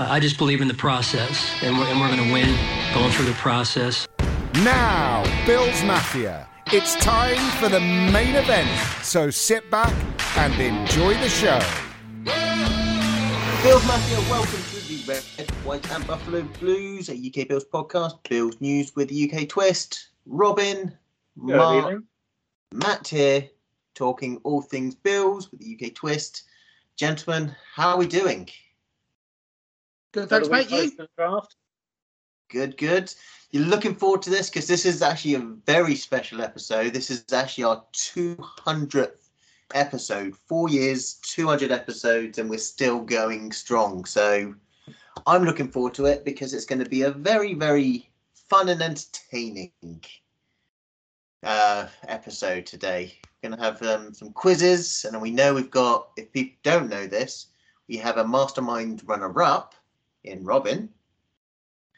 Uh, I just believe in the process, and we're, and we're going to win going through the process. Now, Bills Mafia, it's time for the main event. So sit back and enjoy the show. Bills Mafia, welcome to the Red, White and Buffalo Blues, a UK Bills podcast, Bills news with a UK twist. Robin, Good Mark, evening. Matt here, talking all things Bills with a UK twist. Gentlemen, how are we doing? Good, thanks, Another mate. You? draft. Good, good. You're looking forward to this because this is actually a very special episode. This is actually our 200th episode. Four years, 200 episodes, and we're still going strong. So I'm looking forward to it because it's going to be a very, very fun and entertaining uh, episode today. We're going to have um, some quizzes, and we know we've got, if people don't know this, we have a mastermind runner up in Robin.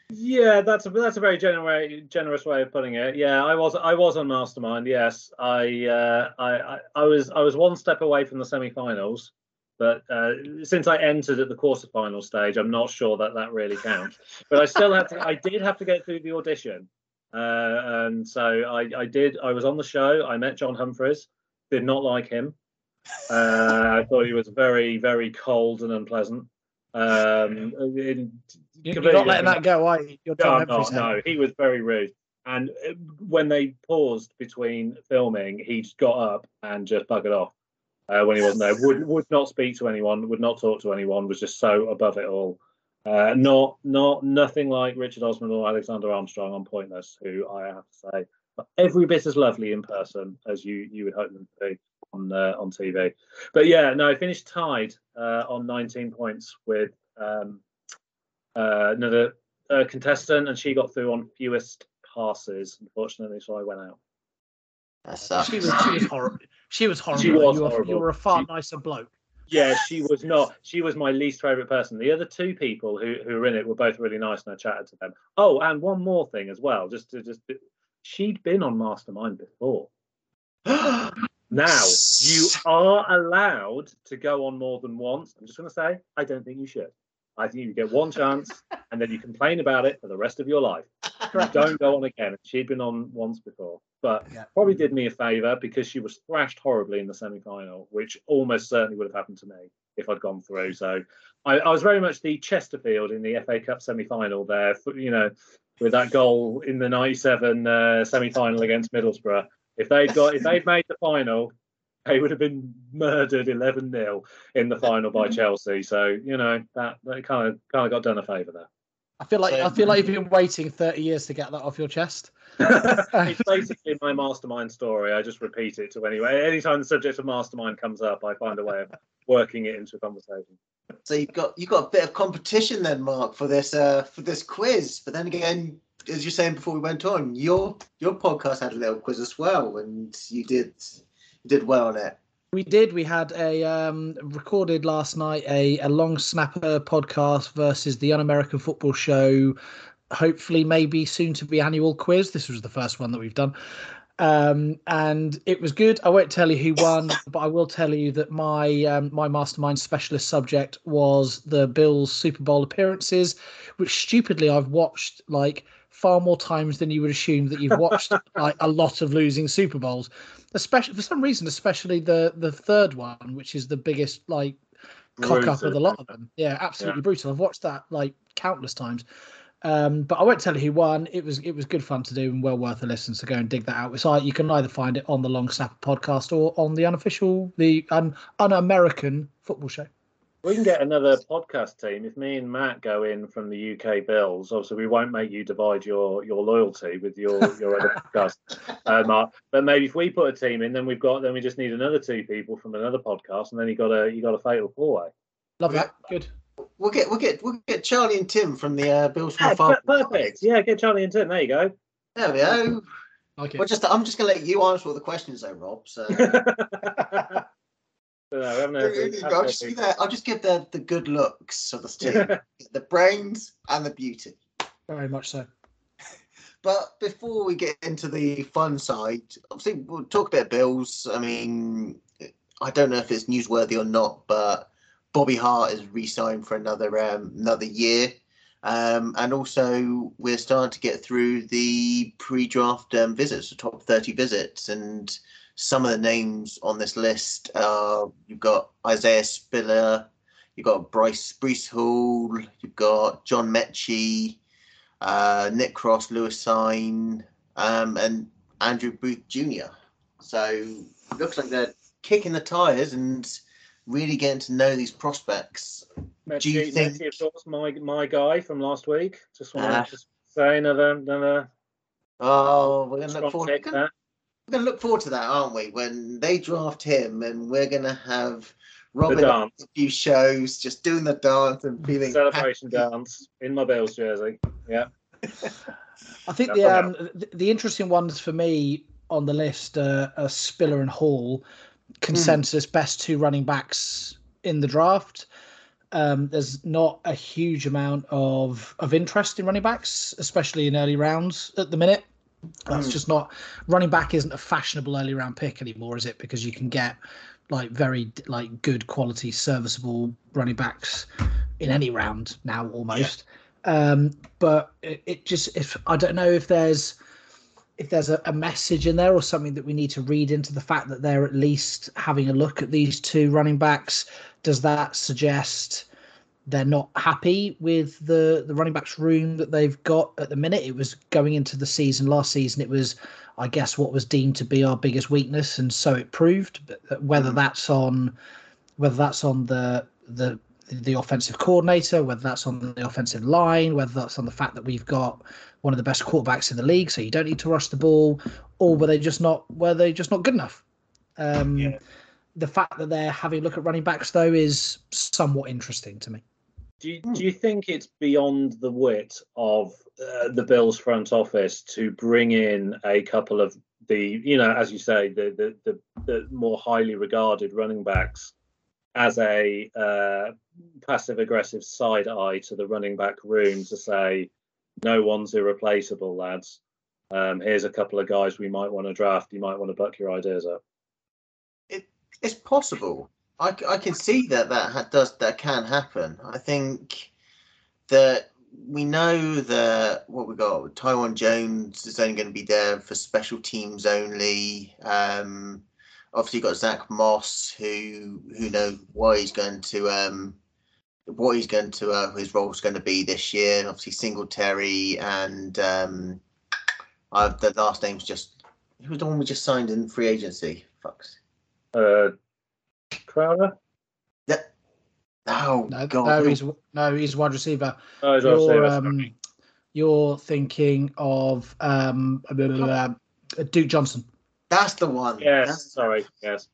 Yeah, that's a that's a very generous generous way of putting it. Yeah, I was I was on Mastermind. Yes, I uh, I, I was I was one step away from the semi-finals, but uh, since I entered at the quarterfinal stage, I'm not sure that that really counts. But I still had to. I did have to get through the audition, uh, and so I I did. I was on the show. I met John Humphrys. Did not like him. Uh, I thought he was very very cold and unpleasant. Um, in, You're not letting that go, are you? You're no, not. No, he was very rude. And uh, when they paused between filming, he just got up and just buggered off uh, when he wasn't there. Would would not speak to anyone. Would not talk to anyone. Was just so above it all. Uh, not not nothing like Richard Osman or Alexander Armstrong on Pointless, who I have to say are every bit as lovely in person as you you would hope them to be on uh, on TV. But yeah, no, I finished tied uh, on 19 points with um, uh, another uh, contestant, and she got through on fewest passes, unfortunately, so I went out. That sucks. She was, she was horrible. She was horrible. She was you, were, you were a far She- nicer bloke. Yeah, she was not. She was my least favorite person. The other two people who, who were in it were both really nice, and I chatted to them. Oh, and one more thing as well, just to just she'd been on Mastermind before. Now you are allowed to go on more than once. I'm just going to say, I don't think you should. I think you get one chance, and then you complain about it for the rest of your life. You don't go on again. She'd been on once before, but Yeah. probably did me a favour because she was thrashed horribly in the semi-final, which almost certainly would have happened to me if I'd gone through. So I, I was very much the Chesterfield in the FA Cup semi-final there, for- you know, with that goal in the '97 uh, semi-final against Middlesbrough. If they'd got, if they'd made the final, they would have been murdered 11 0 in the final by Chelsea. So you know that that kind of kind of got done a favour there. I feel like So- I feel like you've been waiting 30 years to get that off your chest. it's basically my mastermind story. I just repeat it to anyway. Anytime the subject of mastermind comes up, I find a way of working it into a conversation. So you've got you've got a bit of competition then, Mark, for this uh for this quiz. But then again, as you're saying before we went on, your your podcast had a little quiz as well, and you did you did well on it. We did. We had a um, recorded last night a, a long snapper podcast versus the Un-American Football Show. Hopefully, maybe soon to be annual quiz. This was the first one that we've done, um, and it was good. I won't tell you who won, but I will tell you that my um, my mastermind specialist subject was the Bills Super Bowl appearances, which stupidly I've watched like far more times than you would assume that you've watched like a lot of losing Super Bowls especially for some reason, especially the the third one, which is the biggest like cock up of the lot of them. Yeah, absolutely brutal. I've watched that like countless times. Um, but I won't tell you who won. It was it was good fun to do and well worth a listen. So go and dig that out. So you can either find it on the Long Snapper podcast or on the unofficial, the un, un-American football show. We can get another podcast team if me and Matt go in from the UK Bills. Obviously, we won't make you divide your your loyalty with your your other podcast, uh, Mark. But maybe if we put a team in, then we've got then we just need another two people from another podcast, and then you got a you got a fatal four way. Love that. Good. We'll get we'll get we'll get Charlie and Tim from the uh, Bills from Yeah, Afar. per- perfect. Yeah, get Charlie and Tim. There you go. There we go. Okay. Well, just I'm just gonna let you answer all the questions though, Rob. So So, no, we haven't heard- you go. I'll just, give the, I'll just give the the good looks of the team, the brains and the beauty. Very much so. But before we get into the fun side, obviously we'll talk about Bills. I mean, I don't know if it's newsworthy or not, but Bobby Hart is re-signed for another um, another year. Um, and also, we're starting to get through the pre-draft um, visits, the top 30 visits, and some of the names on this list. Uh, you've got Isaiah Spiller, you've got Bryce Breece Hall, you've got John Metchie, uh, Nick Cross, Lewis Cine, um, and Andrew Booth Jr. So looks like they're kicking the tires and really getting to know these prospects. Metchie, Do you think- Metchie, of course, my my guy from last week. Just want Ah. to just say another another Oh, we're gonna look forward. Pick We're gonna, there. we're gonna look forward to that, aren't we? When they draft him, and we're gonna have Robin dance, a few shows, just doing the dance and feeling celebration happy. dance in my Bills jersey. Yeah, I think That's the um the, the interesting ones for me on the list uh, are Spiller and Hall, consensus best two running backs in the draft. Um, there's not a huge amount of of interest in running backs, especially in early rounds at the minute. That's Mm. just not running back isn't a fashionable early round pick anymore, is it? Because you can get like very like good quality serviceable running backs in any round now almost. Um, but it, it just if I don't know if there's if there's a, a message in there or something that we need to read into the fact that they're at least having a look at these two running backs, does that suggest they're not happy with the the running backs room that they've got at the minute? It was going into the season last season. It was, I guess, what was deemed to be our biggest weakness, and so it proved. But whether Mm. that's on whether that's on the the the offensive coordinator, whether that's on the offensive line, whether that's on the fact that we've got one of the best quarterbacks in the league, so you don't need to rush the ball, or were they just not were they just not good enough? Um, Yeah. The fact that they're having a look at running backs though is somewhat interesting to me. Do you, Hmm. do you think it's beyond the wit of uh, the Bills front office to bring in a couple of the, you know, as you say, the the the, the more highly regarded running backs as a uh, passive aggressive side eye to the running back room to say, no one's irreplaceable, lads. Um, here's a couple of guys we might want to draft. You might want to buck your ideas up. It, It's possible. I, I can see that that ha- does that can happen. I think that we know that what we got. Taiwan Jones is only going to be there for special teams only. Um, obviously, got Zach Moss, who who knows what he's going to um, what he's going to uh, his role is going to be this year. And obviously, Singletary and um, uh, the last name's just who was the one we just signed in free agency. Fucks. Uh, Crowder? Oh No, God! no, he's no, he's wide receiver. Oh, he's You're um, you're thinking of um, blah, blah, blah, blah, Duke Johnson. That's the one. Yes, That's, sorry. Yes.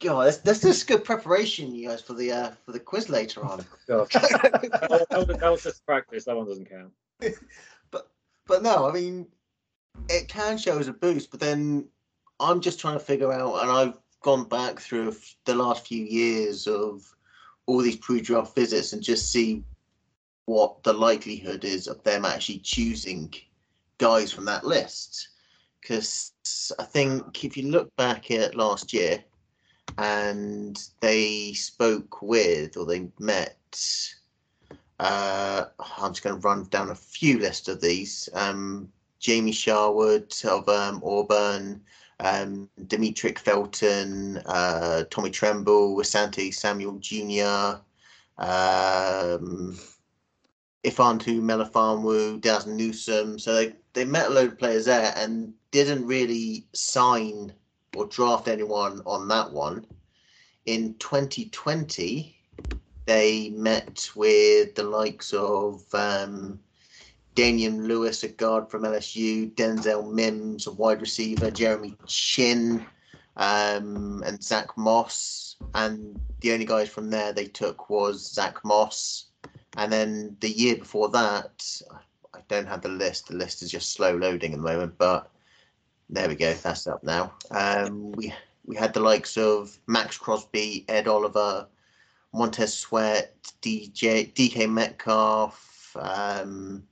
God, that's, that's just good preparation, you guys, for the uh, for the quiz later on. God. that, was, that was just practice. That one doesn't count. but but no, I mean, it can show as a boost. But then I'm just trying to figure out, and I've gone back through the last few years of all these pre-draft visits and just see what the likelihood is of them actually choosing guys from that list. Because I think if you look back at last year, and they spoke with or they met. Uh, I'm just going to run down a few lists of these. Um, Jamie Sherwood of um, Auburn, um, Felton, uh, Tommy Tremble, Asante Samuel Jr., um, Ifeatu Melifonwu, Daz Newsome. So they, they met a load of players there and didn't really sign or draft anyone on that one. In 2020, they met with the likes of um, Damien Lewis, a guard from LSU, Denzel Mims, a wide receiver, Jeremy Chinn, um, and Zach Moss. And the only guys from there they took was Zach Moss. And then the year before that, I don't have the list. The list is just slow loading at the moment, but there we go. That's up now. Um, we we had the likes of Maxx Crosby, Ed Oliver, Montez Sweat, DJ DK Metcalf, um,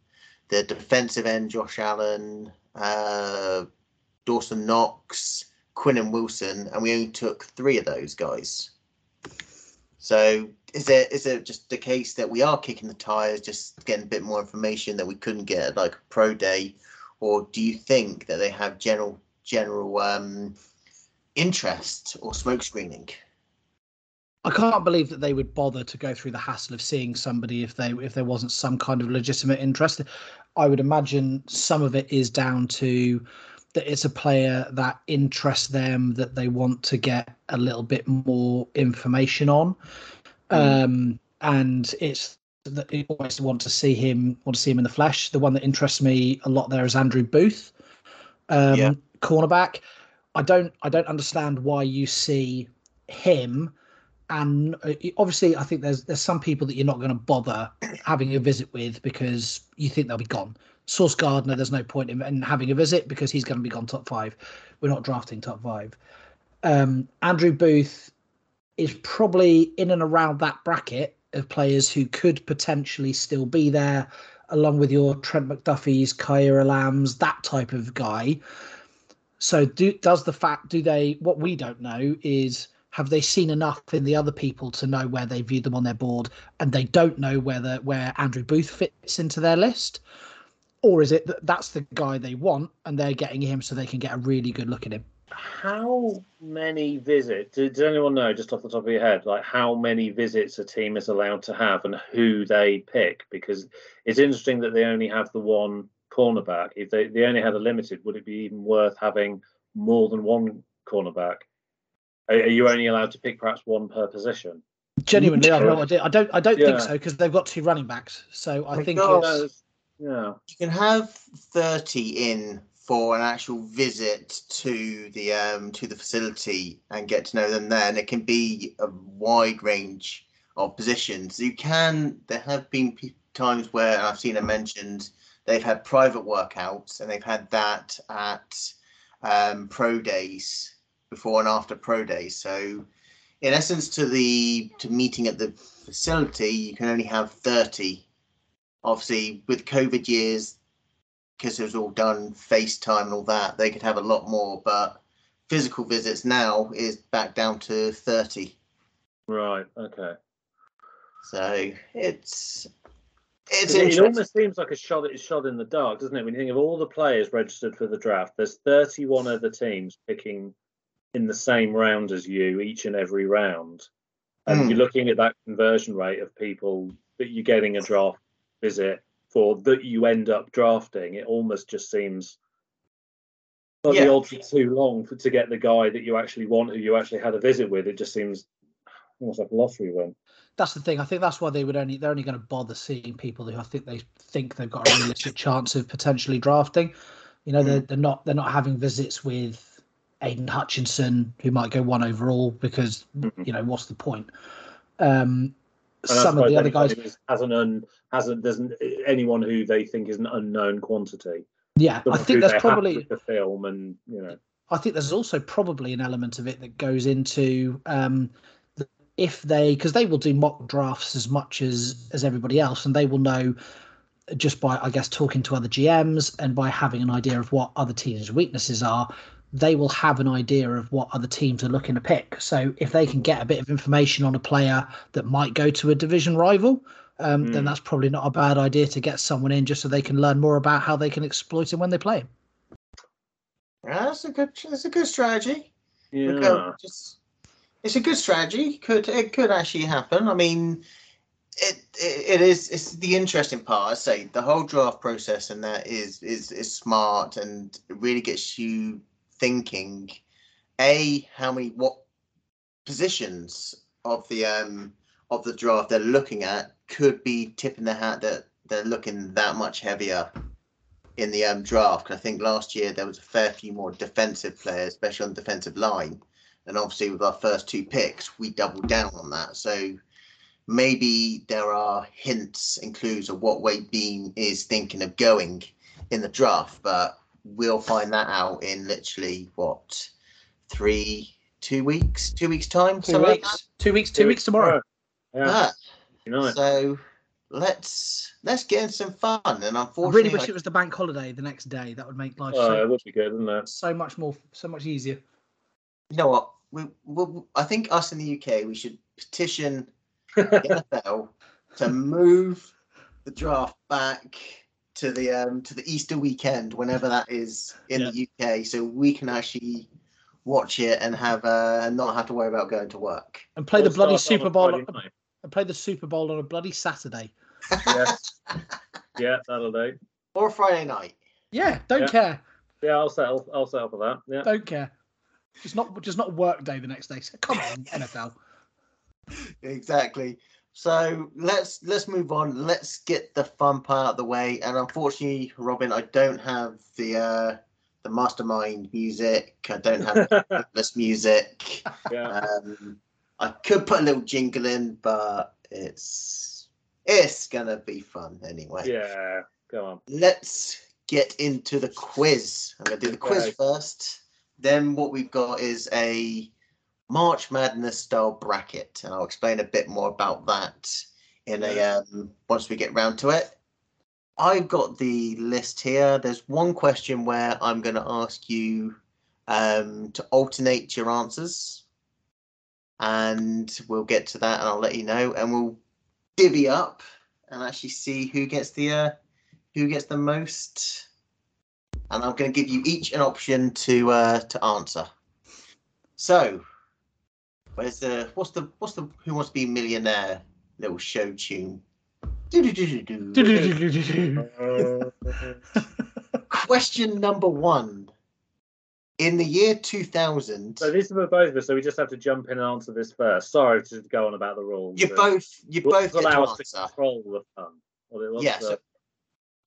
the defensive end Josh Allen, uh, Dawson Knox, Quinn and Wilson, and we only took three of those guys. So is it is it just the case that we are kicking the tires, just getting a bit more information that we couldn't get at like pro day, or do you think that they have general general um, interest or smoke screening? I can't believe that they would bother to go through the hassle of seeing somebody if they if there wasn't some kind of legitimate interest. I would imagine some of it is down to that it's a player that interests them that they want to get a little bit more information on, mm. um, and it's that always want to see him want to see him in the flesh. The one that interests me a lot there is Andrew Booth, um, yeah. cornerback. I don't I don't understand why you see him and uh, obviously i think there's there's some people that you're not going to bother having a visit with because you think they'll be gone Sauce Gardner, there's no point in, in, having a visit because he's going to be gone top five. We're not drafting top five. Um, Andrew Booth is probably in and around that bracket of players who could potentially still be there, along with your Trent McDuffie's, Kaiir Elams that type of guy. So, do, does the fact do they? What we don't know is have they seen enough in the other people to know where they viewed them on their board, and they don't know whether where Andrew Booth fits into their list or is it that that's the guy they want and they're getting him so they can get a really good look at him? How many visits? Does anyone know, just off the top of your head, like how many visits a team is allowed to have and who they pick? Because it's interesting that they only have the one cornerback. If they, they only had a limited, would it be even worth having more than one cornerback? Are, are you only allowed to pick perhaps one per position? Genuinely, I have no idea. I don't. I don't yeah. think so because they've got two running backs. So I think it's, yeah. You can have 30 in for an actual visit to the um to the facility and get to know them there. And it can be a wide range of positions. You can there have been times where I've seen it mentioned they've had private workouts and they've had that at um, pro days before and after pro day. So in essence to the to meeting at the facility you can only have 30 obviously with COVID years, because it was all done FaceTime and all that, they could have a lot more. But physical visits now is back down to thirty. Right. Okay. So it's it's it almost seems like a shot a shot in the dark, doesn't it? When you think of all the players registered for the draft, there's 31 other teams picking in the same round as you each and every round, and mm. you're looking at that conversion rate of people that you're getting a draft visit for that you end up drafting, it almost just seems like yeah. the odds are too long for, to get the guy that you actually want, who you actually had a visit with. It just seems almost like a lottery win. That's the thing. I think that's why they would only they're only going to bother seeing people who I think they think they've got a realistic chance of potentially drafting. You know, they're, hmm. they're not they're not having visits with Aidan Hutchinson, who might go one overall, because mm-hmm. you know what's the point? Um, some of the other guys has an un, hasn't doesn't anyone who they think is an unknown quantity. Yeah, I think that's probably the film, and you know. I think there's also probably an element of it that goes into um, if they because they will do mock drafts as much as as everybody else, and they will know just by I guess talking to other GMs and by having an idea of what other teams' weaknesses are they will have an idea of what other teams are looking to pick. So if they can get a bit of information on a player that might go to a division rival, um, mm. then hmm. that's probably not a bad idea to get someone in just so they can learn more about how they can exploit him when they play him. that's a good. That's a good strategy. Yeah. Just, it's a good strategy. Could it could actually happen? I mean, it, it, it is it's the interesting part. I say the whole draft process and that is is is smart and it really gets you thinking, a how many what positions of the um of the draft they're looking at could be tipping the hat that they're looking that much heavier in the um, draft. I think last year there was a fair few more defensive players, especially on the defensive line. And obviously, with our first two picks, we doubled down on that. So maybe there are hints and clues of what Wade Beane is thinking of going in the draft. But we'll find that out in literally what three, two weeks, two weeks time, two weeks, like two weeks, two, two weeks, tomorrow. Yeah. yeah. So let's let's get in some fun. And unfortunately, I really wish I... it was the bank holiday the next day. That would make life. Oh, so, it would be good, wouldn't it? So much more, so much easier. You know what? We, we, I think us in the UK, we should petition NFL to move the draft back to the um to the Easter weekend, whenever that is in the UK, so we can actually watch it and have uh and not have to worry about going to work. And play the bloody starts on a Super Bowl. Friday night. And play the Super Bowl on a bloody Saturday. Yes. yeah, that'll do. Or Friday night. Yeah, don't Yeah. care. Yeah, I'll settle. I'll settle for that. Yeah. Don't care. Just not just not work day the next day. So come on, NFL. Exactly. So let's let's move on. Let's get the fun part out of the way. And unfortunately, Robin, I don't have the uh the mastermind music. I don't have this music. Yeah. Um, I could put a little jingle in, but it's it's gonna be fun anyway. Yeah. Go on. Let's get into the quiz. I'm gonna do the quiz Okay. first. Then what we've got is a March Madness style bracket, and I'll explain a bit more about that in a um, once we get round to it. I've got the list here. There's one question where I'm going to ask you um, to alternate your answers, and we'll get to that, and I'll let you know, and we'll divvy up and actually see who gets the uh, who gets the most. And I'm going to give you each an option to uh, to answer. So, where's the what's the what's the Who Wants to Be a Millionaire little show tune? Question number one. In the year 2000, So this is for both of us, so we just have to jump in and answer this first. Sorry to go on about the rules. you both you rules both allow us to answer. control the fun. Well, Yeah, so,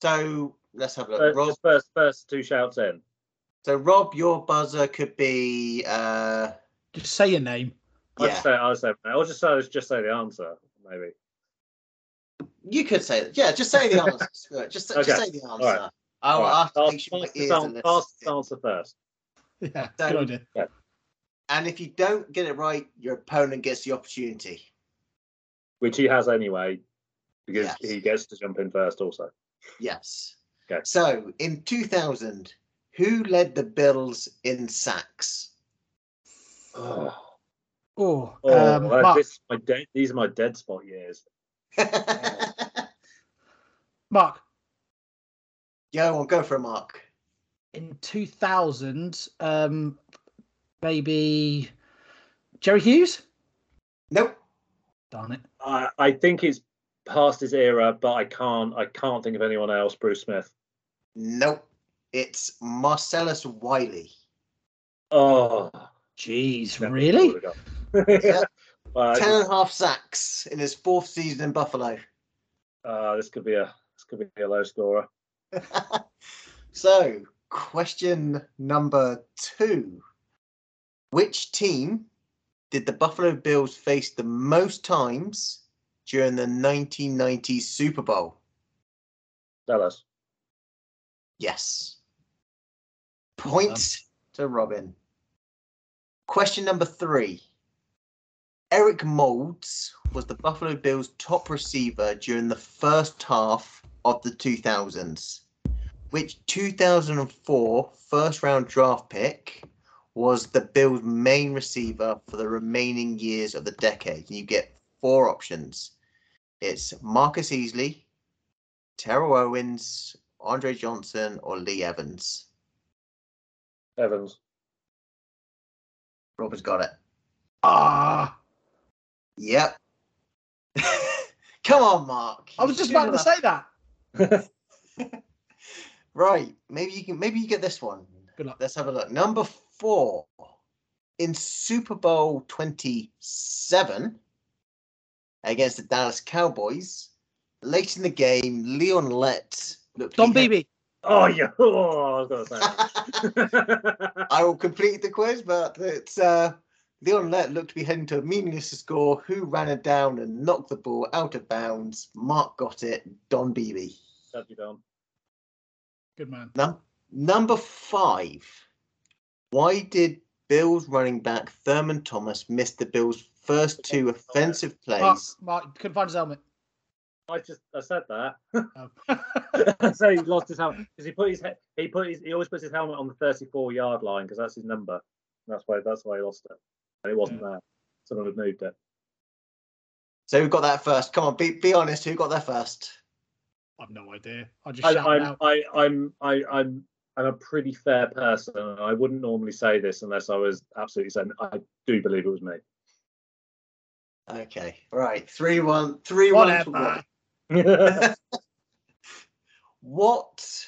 so let's have a look. first, Rob, just first, first two shouts in. so Rob, your buzzer could be uh Just say your name. I'll yeah. just say, I'll say, I'll just say, just say the answer, maybe. You could say that. Yeah, just say the answer. Screw it. just, Okay. just say the answer. right. I'll All right. have to I'll- make sure my I'll ears answer- I'll listening. answer first. Yeah, good idea. And if you don't get it right, your opponent gets the opportunity. which he has anyway, because Yes. he gets to jump in first also. Yes. Okay. So in 2000, who led the Bills in sacks? Oh, Oh, oh um, that- Mark, this is my dead, these are my dead spot years. Mark, Go on, go for a mark. in 2000, um, maybe Jerry Hughes? Nope. Darn it. I, I think it's past his era, but I can't I can't think of anyone else. Bruce Smith. Nope. It's Marcellus Wiley. Oh, Jeez, never really? Would've got- Yeah. Uh, Ten and a half sacks in his fourth season in Buffalo. uh, this could be a this could be a low scorer. so, question number two. Which team did the Buffalo Bills face the most times during the 1990 Super Bowl? Tell us. Yes. Point to Robin. Question number three. Eric Moulds was the Buffalo Bills' top receiver during the first half of the 2000s. Which 2004 first round draft pick was the Bills' main receiver for the remaining years of the decade? You get four options. It's Marcus Easley, Terrell Owens, Andre Johnson, or Lee Evans. Evans. Robert's got it. Ah, Yep. Come on, Mark. I was just about to say that. Right. Maybe you can. Maybe you get this one. Good luck. Let's have a look. Number four in Super Bowl twenty-seven against the Dallas Cowboys. Late in the game, Leon Lett looked. Don he had- Beebe. Oh yeah. Oh, I was gonna say. I will complete the quiz, but it's uh, Leon Lett looked to be heading to a meaningless score. Who ran it down and knocked the ball out of bounds? Mark got it. Don Beebe. That'd be done. Good man. Num- number five. Why did Bills running back Thurman Thomas miss the Bills' first two offensive Mark, plays? Mark couldn't find his helmet. I just I said that. Oh. so he lost his helmet because he put his he he put his he always puts his helmet on the 34 yard line because that's his number. That's why that's why he lost it. And it wasn't there. Someone had moved it. So who got that first? Come on, be be honest. Who got there first? I've no idea. I just I, shout I'm, out. I, I'm, I, I'm, I'm a pretty fair person. I wouldn't normally say this unless I was absolutely certain. I do believe it was me. Okay, right. Three one, three one. to Whatever. one. What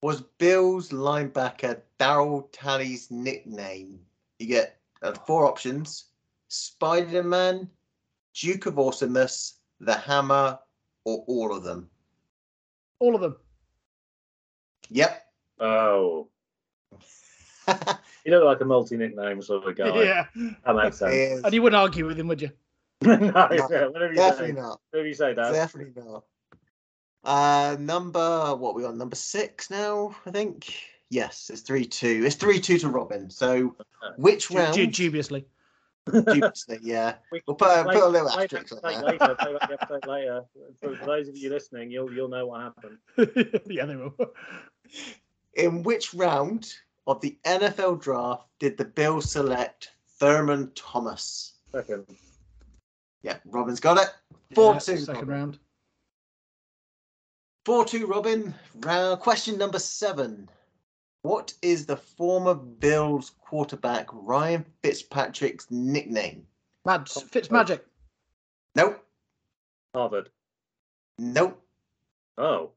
was Bill's linebacker Darryl Talley's nickname? You get uh, four options: Spider Man, Duke of Awesomeness, the Hammer, or all of them. All of them. Yep. oh, you look like a multi nickname sort of guy. Yeah. That makes sense. Is- And you wouldn't argue with him, would you? no, yeah, whatever you Definitely say. not. Whatever you say, Dad. Definitely not. Uh, number what we on number six now? I think. Yes, it's three two. It's three two to Robin. So, which Du- round? du- dubiously. Dubiously, yeah. We We'll put a- play- put a little play asterisk back on the tape there. later. Play back the episode later. For, for those of you listening, you'll you'll know what happened. yeah, they will. In which round of the NFL draft did the Bills select Thurman Thomas? Second. Yeah, Robin's got it. Four Yeah, two. Second Robin. round. Four two. Robin. Round question number seven. What is the former Bills quarterback Ryan Fitzpatrick's nickname? Mad Fitzmagic. Nope. Harvard. Nope. Oh.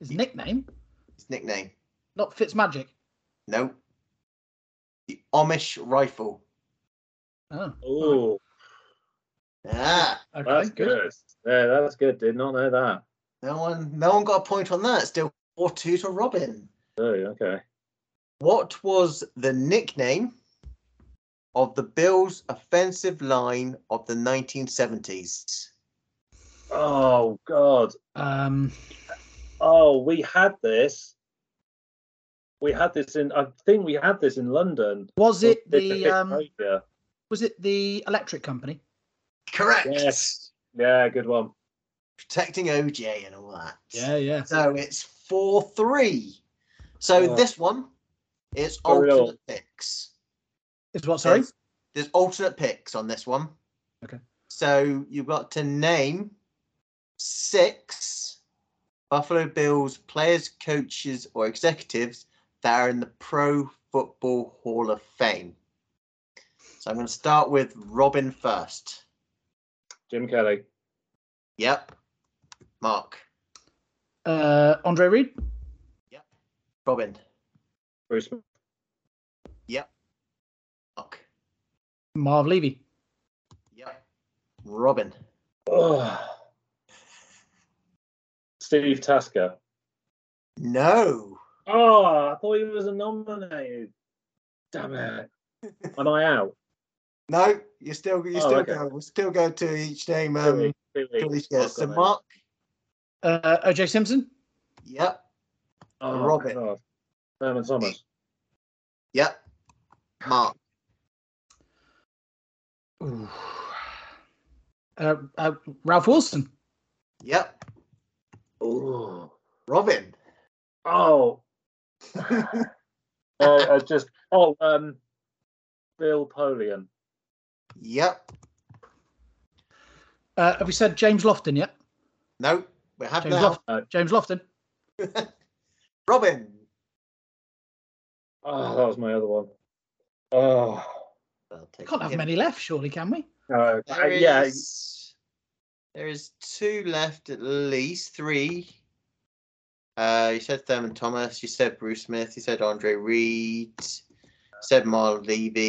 His nickname, His nickname. not Fitzmagic. Nope. The Amish rifle. Oh, Oh, Ah, okay, that's good. good. Yeah, that's good. Did not know that. no one, no one got a point on that. Still four two to Robin. Oh, okay. What was the nickname of the Bills' offensive line of the 1970s? Oh God. Um, Oh, we had this. We had this in. I think we had this in London. was it the um, was it the electric company? Correct. Yes. Yeah, good one. Protecting OJ and all that. Yeah, yeah. So it's 4 3. So Oh. this one is For real. alternate picks. Is what? Sorry. There's, there's alternate picks on this one. Okay. So you've got to name six Buffalo Bills players, coaches, or executives that are in the Pro Football Hall of Fame. So I'm going to start with Robin first. Jim Kelly. Yep. Mark. Uh, Andre Reed. Robin. Bruce. Yep. Mark. Marv Levy. Yep. Robin. Oh. Steve Tasker. No. Oh, I thought he was a nominated. Damn it. Am I out? No, you still you Oh, still okay. go. We'll still go to each name. Two Um, weeks, two till weeks. each gets. So. Mark. Uh, OJ Simpson. Yep. Oh, Robin. God. Thurman Thomas. Yep. Mark. Ooh. Uh, uh, Ralph Wilson. Yep. Oh. Robin. Oh. uh, uh, just oh um Bill Polian. yep. Uh, have we said James Lofton yet? No, we have James, now. Lof- James Lofton. Robin. Oh, that was my other one. Oh, I'll Can't have many left, surely, can we? uh, There yeah. is- There is two left at least, three. Uh, you said Thurman Thomas, you said Bruce Smith, you said Andre Reed, you said Marv Levy,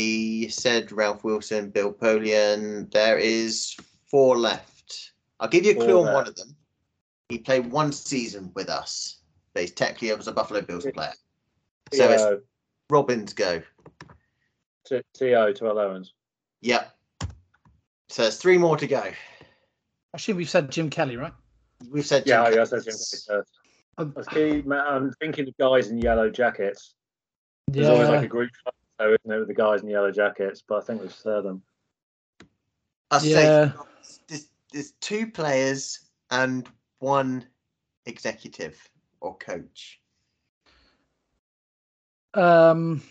you said Ralph Wilson, Bill Polian. There is four left. I'll give you a clue Four on one of them. He played one season with us, but he's technically was a Buffalo Bills player. So it's yeah, Robin's go. T- To Terrell Owens. Yep. So there's three more to go. I assume we've said Jim Kelly, right? We've said Yeah, Jim I Kelly. guess that's Jim Kelly first. Um, I keep, I'm thinking of guys in yellow jackets. There's always like a group photo, isn't it, with the guys in yellow jackets? But I think we've said them. I say Yeah. there's, there's two players and one executive or coach. Um,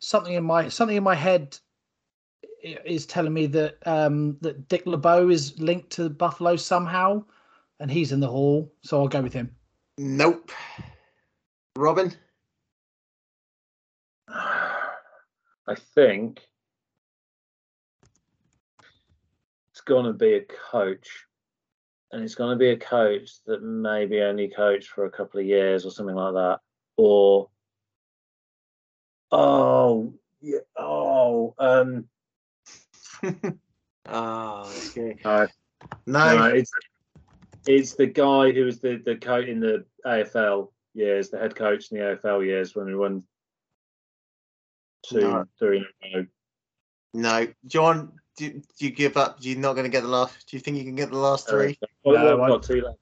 something in my something in my head is telling me that um, that Dick LeBeau is linked to Buffalo somehow, and he's in the hall. So I'll go with him. Nope. Robin? I think it's going to be a coach, and it's going to be a coach that maybe only coached for a couple of years or something like that, or oh yeah, oh um, oh, okay. no, No. no, it's it's the guy who was the the coach in the AFL years, the head coach in the AFL years when we won two, No. three in a row. No. John, do, do you give up? You're not going to get the last. Do you think you can get the last three? Well, No, we've I- got two left.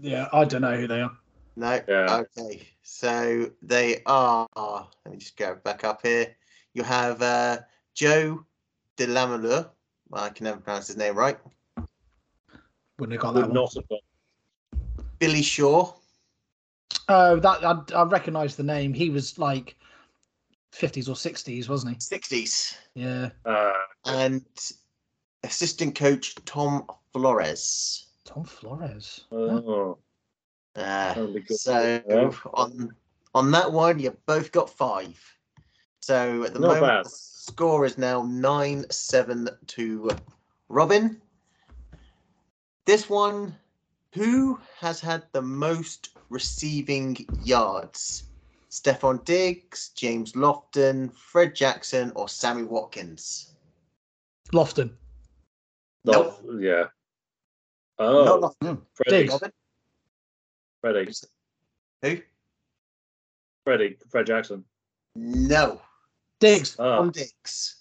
Yeah, I don't know who they are. No. Yeah. Okay. So they are. Let me just go back up here. You have uh, Joe DeLamielleure. Well, I can never pronounce his name right. Wouldn't have got Would that one. not have got Billy Shaw. Oh, that I, I recognise the name. He was like fifties or sixties, wasn't he? 60s. Yeah, Uh, And assistant coach Tom Flores. Tom Flores. Oh, Uh, good. so Yeah. on on that one, you've both got five. So at the Not moment, bad. the score is now nine seven to Robin. This one, who has had the most receiving yards? Stefon Diggs, James Lofton, Fred Jackson, or Sammy Watkins? Lofton. Nope. not- yeah. Not Oh, Lofton. Freddie, Diggs. Freddie, Who? Freddie, Fred Jackson. No. Diggs. Ah. Oh, Stefon Diggs.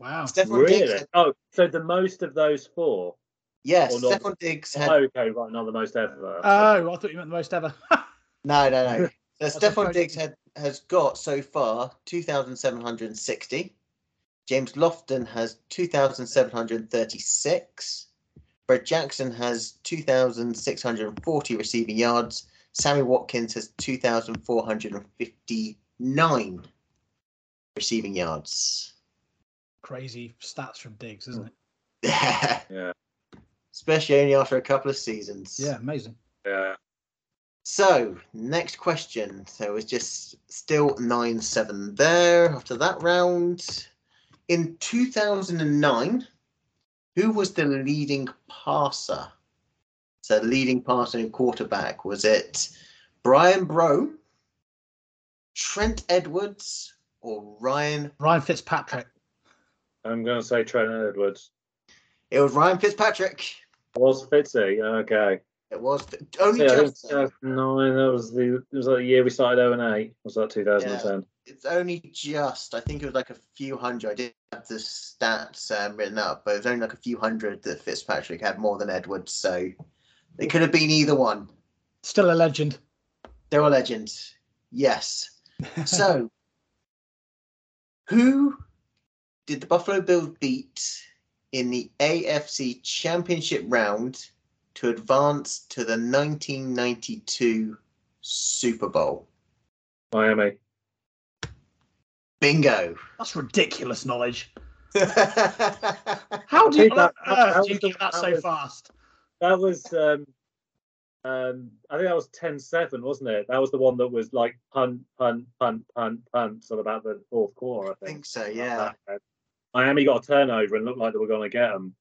Wow. Stefon Diggs. really? had- Oh, so the most of those four? Yes, Or not. Stefon Diggs had Oh, okay, right, not the most ever. Oh, I thought you meant the most ever. No, no, no. So That's Stefan. Diggs had, has got so far 2,760. James Lofton has 2,736. Brett Jackson has 2,640 receiving yards. Sammy Watkins has 2,459 receiving yards. Crazy stats from Diggs, isn't it? Yeah, Especially only after a couple of seasons. Yeah, amazing. yeah. So, next question. So it's just still 9 7 there after that round. In 2009, who was the leading passer? So, leading passer and quarterback. Was it Brian Brohm, Trent Edwards, or Ryan? Ryan Fitzpatrick. I'm going to say Trent Edwards. It was Ryan Fitzpatrick. Was Fitzy? Okay. It was only Yeah, I think just. though. 2009. That was the. It was like the year we started 0 and 8. Was that 2010? It's only just. I think it was like a few hundred. I didn't have the stats um, written up, but it was only like a few hundred that Fitzpatrick had more than Edwards. So it could have been either one. Still a legend. They're all legends. Yes. So who did the Buffalo Bills beat in the AFC Championship round to advance to the 1992 Super Bowl? Miami. Bingo. That's ridiculous knowledge. How How do you, that- on that- do you get that that so was- fast? That was. um um, I think that was 10-7, wasn't it? That was the one that was like punt, punt, punt, punt, punt, sort of about the fourth quarter, I I think. think so, yeah. Miami got a turnover and looked like they were going to get them,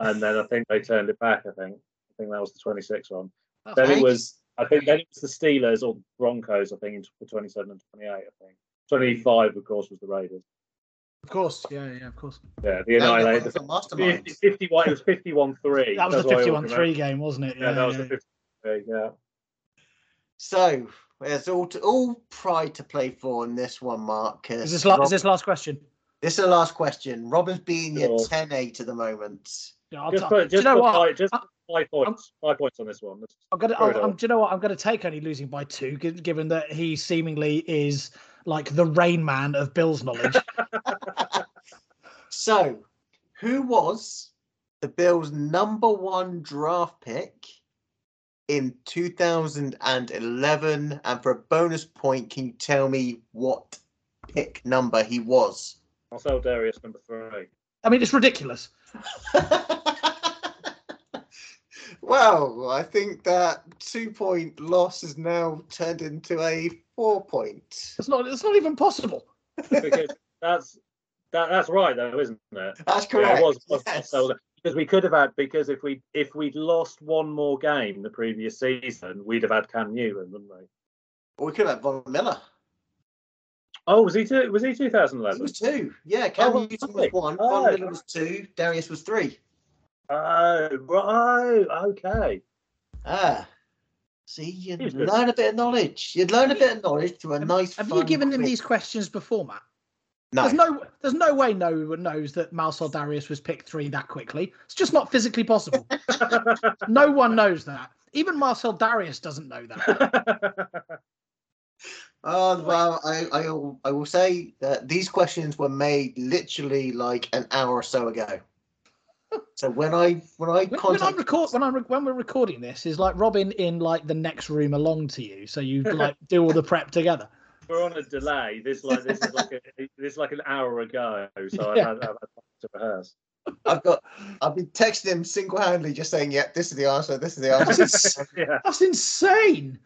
and then I think they turned it back. I think. I think that was the 26 one. Then it was. I think then it was the Steelers or Broncos. I think in tw- 27 and 28. I think 25, of course, was the Raiders. Of course. Yeah, yeah, of course. Yeah, the No, Annihilator. that's a mastermind. 50, 51. It was 51-3. That was That's the 51 3 game, wasn't it? Yeah, that was the 53. Yeah. So there's all to, all pride to play for in this one, Mark. 'cause Is this, la- Rob- is this last question? this is the last question. Robin's being your Sure. 10-8 at the moment. Yeah, I'll Just ta- put, do you just know what? five, just I- five points. Five points on this one. Let's- I'm gonna. I'm, I'm, do you know what? I'm gonna take only losing by two, given that he seemingly is like the Rain Man of Bill's knowledge. So, who was the Bills' number one draft pick in 2011? And for a bonus point, can you tell me what pick number he was? I'll sell Dareus number three. I mean, it's ridiculous. well, I think that two point loss has now turned into a four points. It's not. It's not even possible. because that's that, that's right though, isn't it? That's Yeah, correct. it was, was yes. so- because we could have had because if we if we'd lost one more game the previous season, we'd have had Cam Newton, wouldn't we? we could have had Von Miller. Oh, was he two? Was he two thousand It eleven? was two. Yeah, Cam Oh, Newton was one. one, Oh. Von Miller was two, Dareus was three. Oh, right. Okay. Ah. See, you He was good. learn a bit of knowledge. You'd learn a bit of knowledge through a nice. Have you given him these questions before, Matt? No. There's no. There's no way no one knows that Marcel Dareus was picked three that quickly. It's just not physically possible. no one knows that. Even Marcel Dareus doesn't know that. Oh well, I, I I will say that these questions were made literally like an hour or so ago. So when I when I When, when I contacted record, when I re- when we're recording this, is like Robin in like the next room along to you, so you like do all the prep together. We're on a delay. This like this is like a, this is like an hour ago, so Yeah. I've, had, I've had to rehearse. I've got I've been texting him single handedly, just saying, "Yep, this is the answer. This is the answer." yeah. That's insane.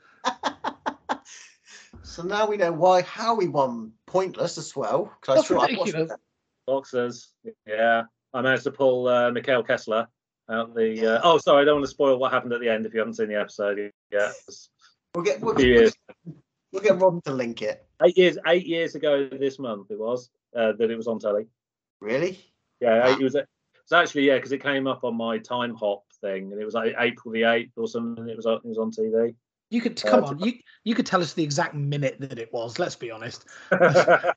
so now we know why how we won pointless as well. 'cause I That's saw- I watched ridiculous. that. Boxers. Yeah. I managed to pull uh, Mikhail Kessler out the. Uh, oh, sorry. I don't want to spoil what happened at the end if you haven't seen the episode yet. We'll get we'll, we'll, we'll get Robin to link it. Eight years. Eight years ago this month it was uh, that it was on telly. Really? Yeah, Wow. it was. It was actually yeah because it came up on my time hop thing and it was like April the eighth or something. It was on- it was on TV. You could Uh, come to- on. You you could tell us the exact minute that it was. Let's be honest.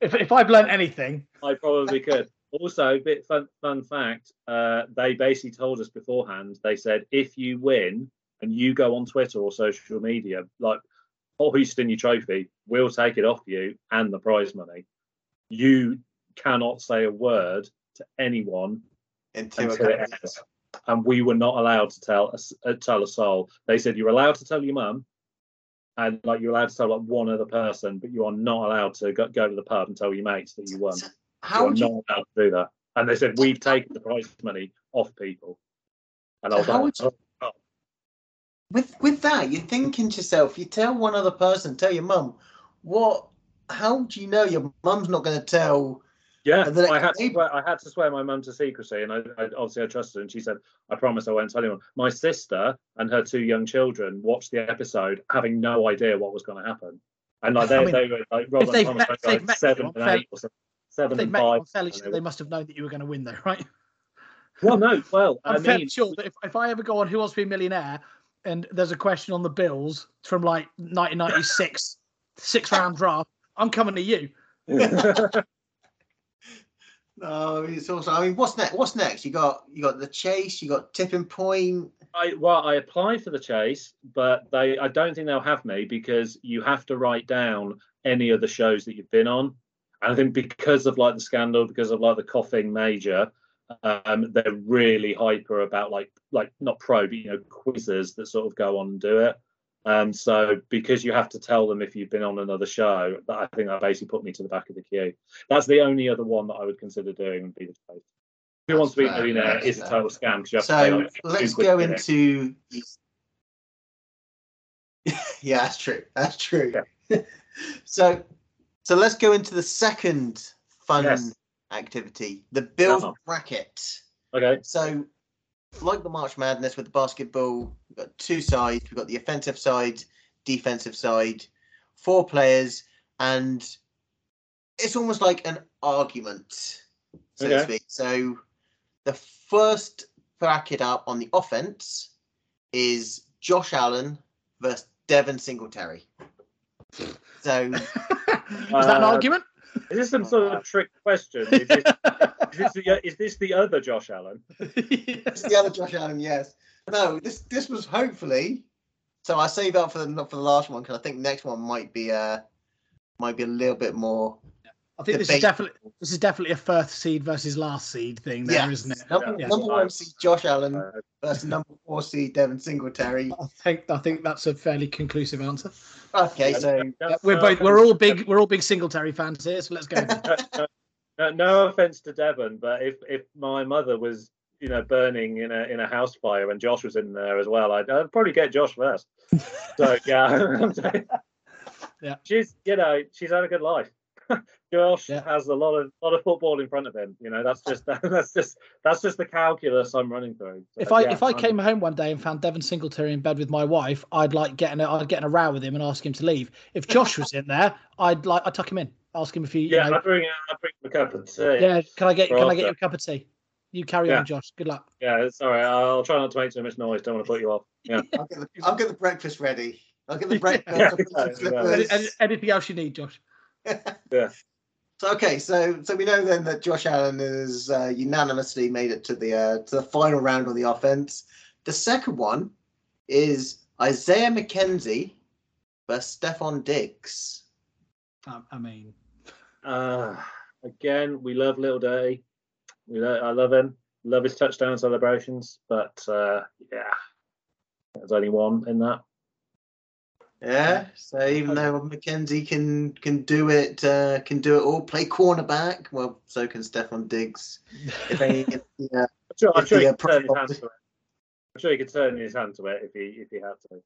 If if I've learned anything, I probably could. Also, a bit fun fun fact. Uh, they basically told us beforehand. They said if you win and you go on Twitter or social media, like hoisting your trophy, we'll take it off you and the prize money. You cannot say a word to anyone Until, until it ends. And we were not allowed to tell a, s- uh, tell a soul. They said you're allowed to tell your mum, and like you're allowed to tell like one other person, but you are not allowed to go, go to the pub and tell your mates that you won. How You're would not you allowed to do that. And they said we've taken the prize money off people. And I was How like, would oh, oh, with with that? You're thinking to yourself, you tell one other person, tell your mum, what? How do you know your mum's not going to tell? yeah, I had to swear, I had to swear my mum to secrecy, and I, I obviously I trusted her. And she said, "I promise I won't tell anyone." My sister and her two young children watched the episode, having no idea what was going to happen, and like they, I mean, they were like Rob and they've Thomas met- they've like met seven and eight or something, seven they and met you five. on fairly sure, they must have known that you were going to win, though, right? Well, no, well, I I'm fairly mean, sure that if, if I ever go on Who Wants to Be a Millionaire and there's a question on the Bills from like 1996, six round draft, I'm coming to you. No, it's also. I mean, what's next? What's next? You got you got the chase. You got tipping point. I well, I applied for the chase, but they I don't think they'll have me because you have to write down any of the shows that you've been on. And I think because of like the scandal, because of like the coughing major, um, they're really hyper about like like not pro, but you know, quizzes that sort of go on and do it. Um, so because you have to tell them if you've been on another show, that I think that basically put me to the back of the queue. That's the only other one that I would consider doing would be the chase. Who wants to be millionaire is a total scam because you have to pay So like let's go to into. yeah, that's true. That's true. so, so let's go into the second fun Yes. activity, the build Uh-huh. bracket. Okay. So, like the March Madness with the basketball, we've got two sides. We've got the offensive side, defensive side, four players, and it's almost like an argument, so to Okay. speak. So, the first bracket up on the offense is Josh Allen versus Devin Singletary. So, Is that an Uh, argument? Is this some sort of trick question? Is this, is this, the, is this the other Josh Allen? It's the other Josh Allen, yes. No, this this was hopefully. So I save out for the for the last one because I think next one might be uh might be a little bit more. I think this is definitely this is definitely a first seed versus last seed thing there, Yes. not it? Number, Yeah. number one seed Josh Allen Uh, versus number four seed Devin Singletary. I think I think that's a fairly conclusive answer. Okay, so Yeah, we're both we're all big we're all big Singletary fans here, so let's go. uh, no, no offense to Devin, but if if my mother was you know burning in a in a house fire and Josh was in there as well, I'd, I'd probably get Josh first. so yeah, Yeah. she's you know she's had a good life. Josh Yeah. has a lot of lot of football in front of him. You know that's just that's just that's just the calculus I'm running through. So, If I yeah, if I I'm- came home one day and found Devin Singletary in bed with my wife, I'd like getting a, I'd get in a row with him and ask him to leave. If Josh was in there, I'd like I'd tuck him in, ask him if he, you yeah, know, I bring I bring him a cup of tea. yeah, can I get can I get so- you a cup of tea? You carry Yeah. on, Josh. Good luck. Yeah, it's all right. I'll try not to make too much noise. Don't want to put you off. Yeah. I'll get the, I'll get the breakfast ready. I'll get the breakfast. Yeah, I'll exactly. slippers. Any- any- anything else you need, Josh? So okay, so so we know then that Josh Allen is uh, unanimously made it to the uh, to the final round on the offense. The second one is Isaiah McKenzie versus Stefon Diggs. Um, I mean, Uh, again, we love Little Dirty. We lo- I love him. Love his touchdown celebrations, but uh, yeah, there's only one in that. Yeah. So even though McKenzie can can do it, uh, can do it all, play cornerback. Well, so can Stefon Diggs. If any, yeah. I'm sure, I'm sure he the, could uh, turn his hand to it. I'm sure he could turn his hand to it if he if he had to.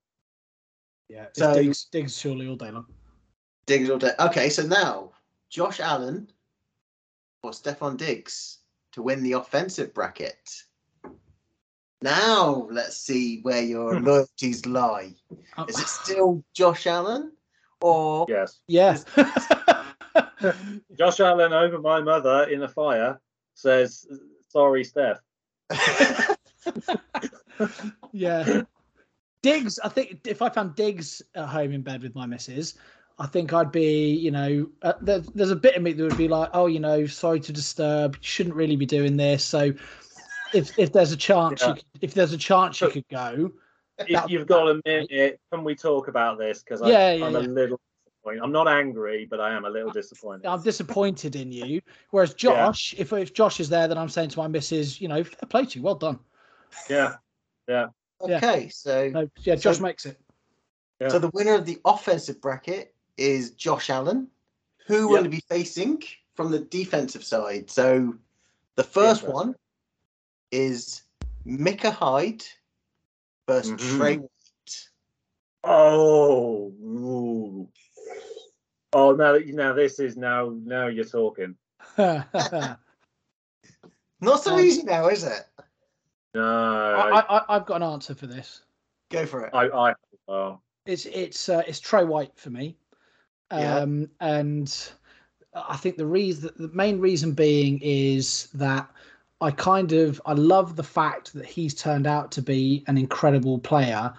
yeah, So- Diggs, Diggs surely all day long. Diggs all day. Okay, so now Josh Allen or Stefon Diggs to win the offensive bracket. Now let's see where your loyalties lie. Oh, Is it still Josh Allen or Yes, Yes. Josh Allen over my mother in a fire says, "Sorry, Steph." yeah. Diggs, I think if I found Diggs at home in bed with my missus, I think I'd be, you know, uh, there, there's a bit of me that would be like, oh, you know, sorry to disturb, you shouldn't really be doing this. So if if there's a chance, Yeah. you could, if there's a chance you could go, If you've got a minute, can we talk about this? Because Yeah, yeah, I'm a little disappointed. I'm not angry, but I am a little disappointed. I'm disappointed in you. Whereas Josh, if if Josh is there, then I'm saying to my missus, you know, fair play to you, well done. yeah, Yeah. okay? So No, yeah, Josh So- makes it. Yeah. so the winner of the offensive bracket is Josh Allen. Who will Yep. he be facing from the defensive side? So the first Interesting. one is Micah Hyde versus Mhm. Trey White. Oh, ooh. oh, now now this is now now you're talking. Not so Um, easy now, is it? No, I, I, I've got an answer for this. Go for it. I, I oh, It's it's uh, it's Trey White for me, Yeah. um, and I think the reason the main reason being is that I kind of I love the fact that he's turned out to be an incredible player,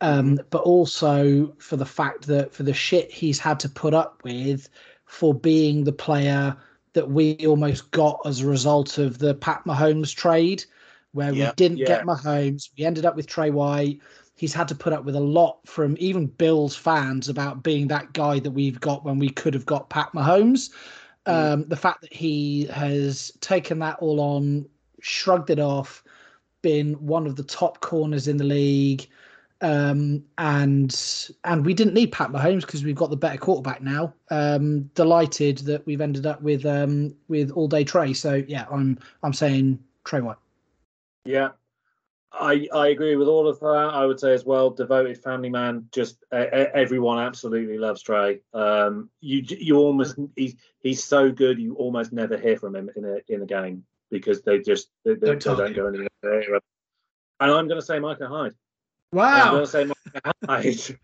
um, but also for the fact that for the shit he's had to put up with for being the player that we almost got as a result of the Pat Mahomes trade, where Yeah. we didn't Yeah. get Mahomes, we ended up with Trey White. He's had to put up with a lot from even Bills fans about being that guy that we've got when we could have got Pat Mahomes. Um, the fact that he has taken that all on, shrugged it off, been one of the top corners in the league, um, and and we didn't need Pat Mahomes because we've got the better quarterback now. Um, delighted that we've ended up with um, with all day Trey. So yeah, I'm I'm saying Trey White. yeah. I I agree with all of that. I would say as well, devoted family man. Just uh, everyone absolutely loves Trey. Um, you you almost he's he's so good. You almost never hear from him in a in a game because they just they, they, Don't they don't go anywhere. And I'm going to say Micah Hyde. Wow. I'm going to say Micah Hyde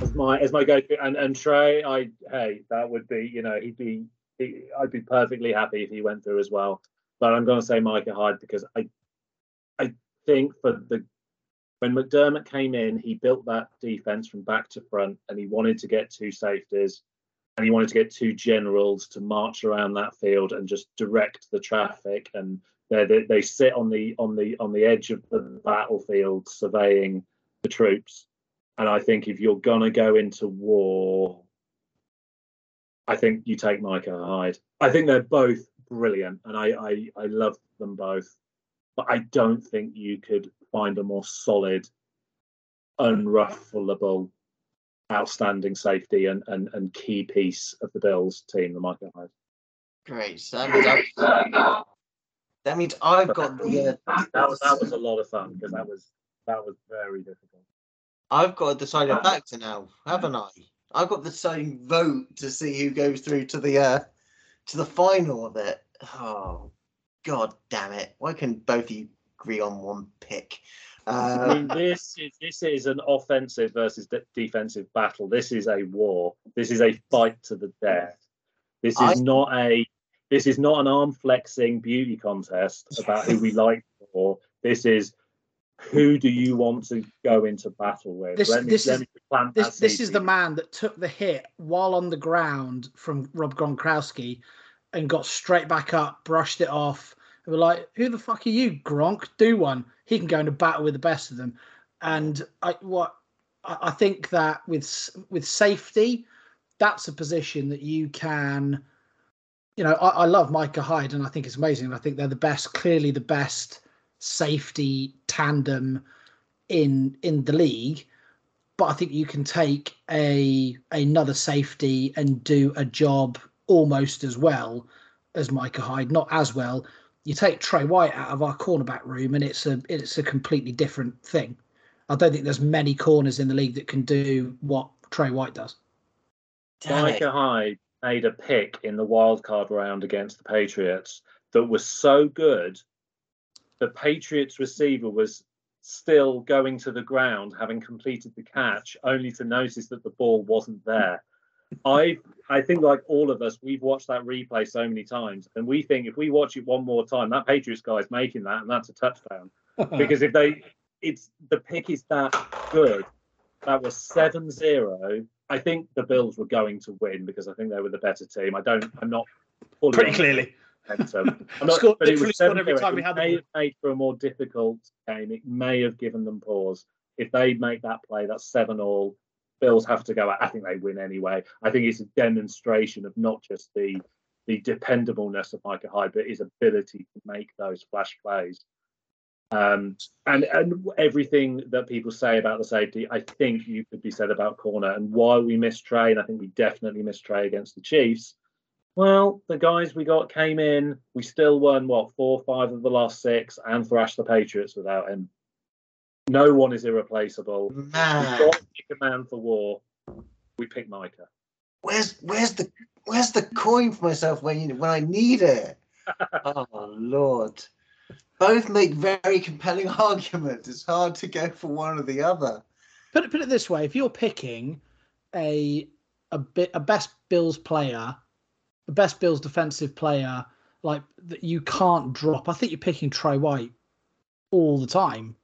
as my as my go-to. And and Trey, I hey, that would be you know he'd be he, I'd be perfectly happy if he went through as well. But I'm going to say Micah Hyde because I think for the when McDermott came in, he built that defense from back to front, and he wanted to get two safeties, and he wanted to get two generals to march around that field and just direct the traffic. And they they, sit on the on the on the edge of the battlefield, surveying the troops. And I think if you're gonna go into war, I think you take Micah Hyde. I think they're both brilliant, and I I, I love them both but I don't think you could find a more solid, unruffleable, outstanding safety and, and, and key piece of the Bills team than Micah Hyde. Great. So that means I've, that means I've got the. Uh, That was that was a lot of fun because that was that was very difficult. I've got to decide a factor now, haven't I? I've got the same vote to see who goes through to the uh to the final of it. Oh, god damn it! Why can both of you agree on one pick? I Uh, mean, this is this is an offensive versus de- defensive battle. This is a war. This is a fight to the death. This is I- not a this is not an arm flexing beauty contest about who we like more. This is who do you want to go into battle with? This- let me, this let is- me plant This this is the man that took the hit while on the ground from Rob Gronkowski and got straight back up, brushed it off. And we're like, "Who the fuck are you, Gronk? Do one. He can go into battle with the best of them." And I what I think that with with safety, that's a position that you can. You know, I, I love Micah Hyde, and I think it's amazing. I think they're the best, clearly the best safety tandem in in the league but I think you can take a another safety and do a job almost as well as Micah Hyde, not as well. You take Trey White out of our cornerback room, and it's a it's a completely different thing. I don't think there's many corners in the league that can do what Trey White does. damn it. Micah Hyde made a pick in the wild card round against the Patriots that was so good. The Patriots receiver was still going to the ground, having completed the catch, only to notice that the ball wasn't there. I I think like all of us, we've watched that replay so many times, and we think if we watch it one more time, that Patriots guy is making that, and that's a touchdown. because if they it's the pick is that good that was 7-0 i think the bills were going to win because i think they were the better team i don't i'm not fully Pretty clearly. momentum. I'm not, Scored- but it was scored every 7-0. time we It had the may ball. have made for a more difficult game it may have given them pause if they make that play that's seven all bills have to go out i think they win anyway i think it's a demonstration of not just the the dependableness of Micah Hyde, but his ability to make those flash plays. Um, and and everything that people say about the safety, I think you could be said about corner. And why we missed Trey, and I think we definitely missed Trey against the Chiefs. Well, the guys we got came in. We still won what four, five of the last six, and thrashed the Patriots without him. No one is irreplaceable. We've Man, got to pick a man for war. We pick Micah. where's where's the where's the coin for myself when you, when I need it? oh Lord. Both make very compelling arguments. It's hard to go for one or the other. Put it put it this way: if you're picking a a bit a best Bills player, a best Bills defensive player, like that you can't drop. I think you're picking Trey White all the time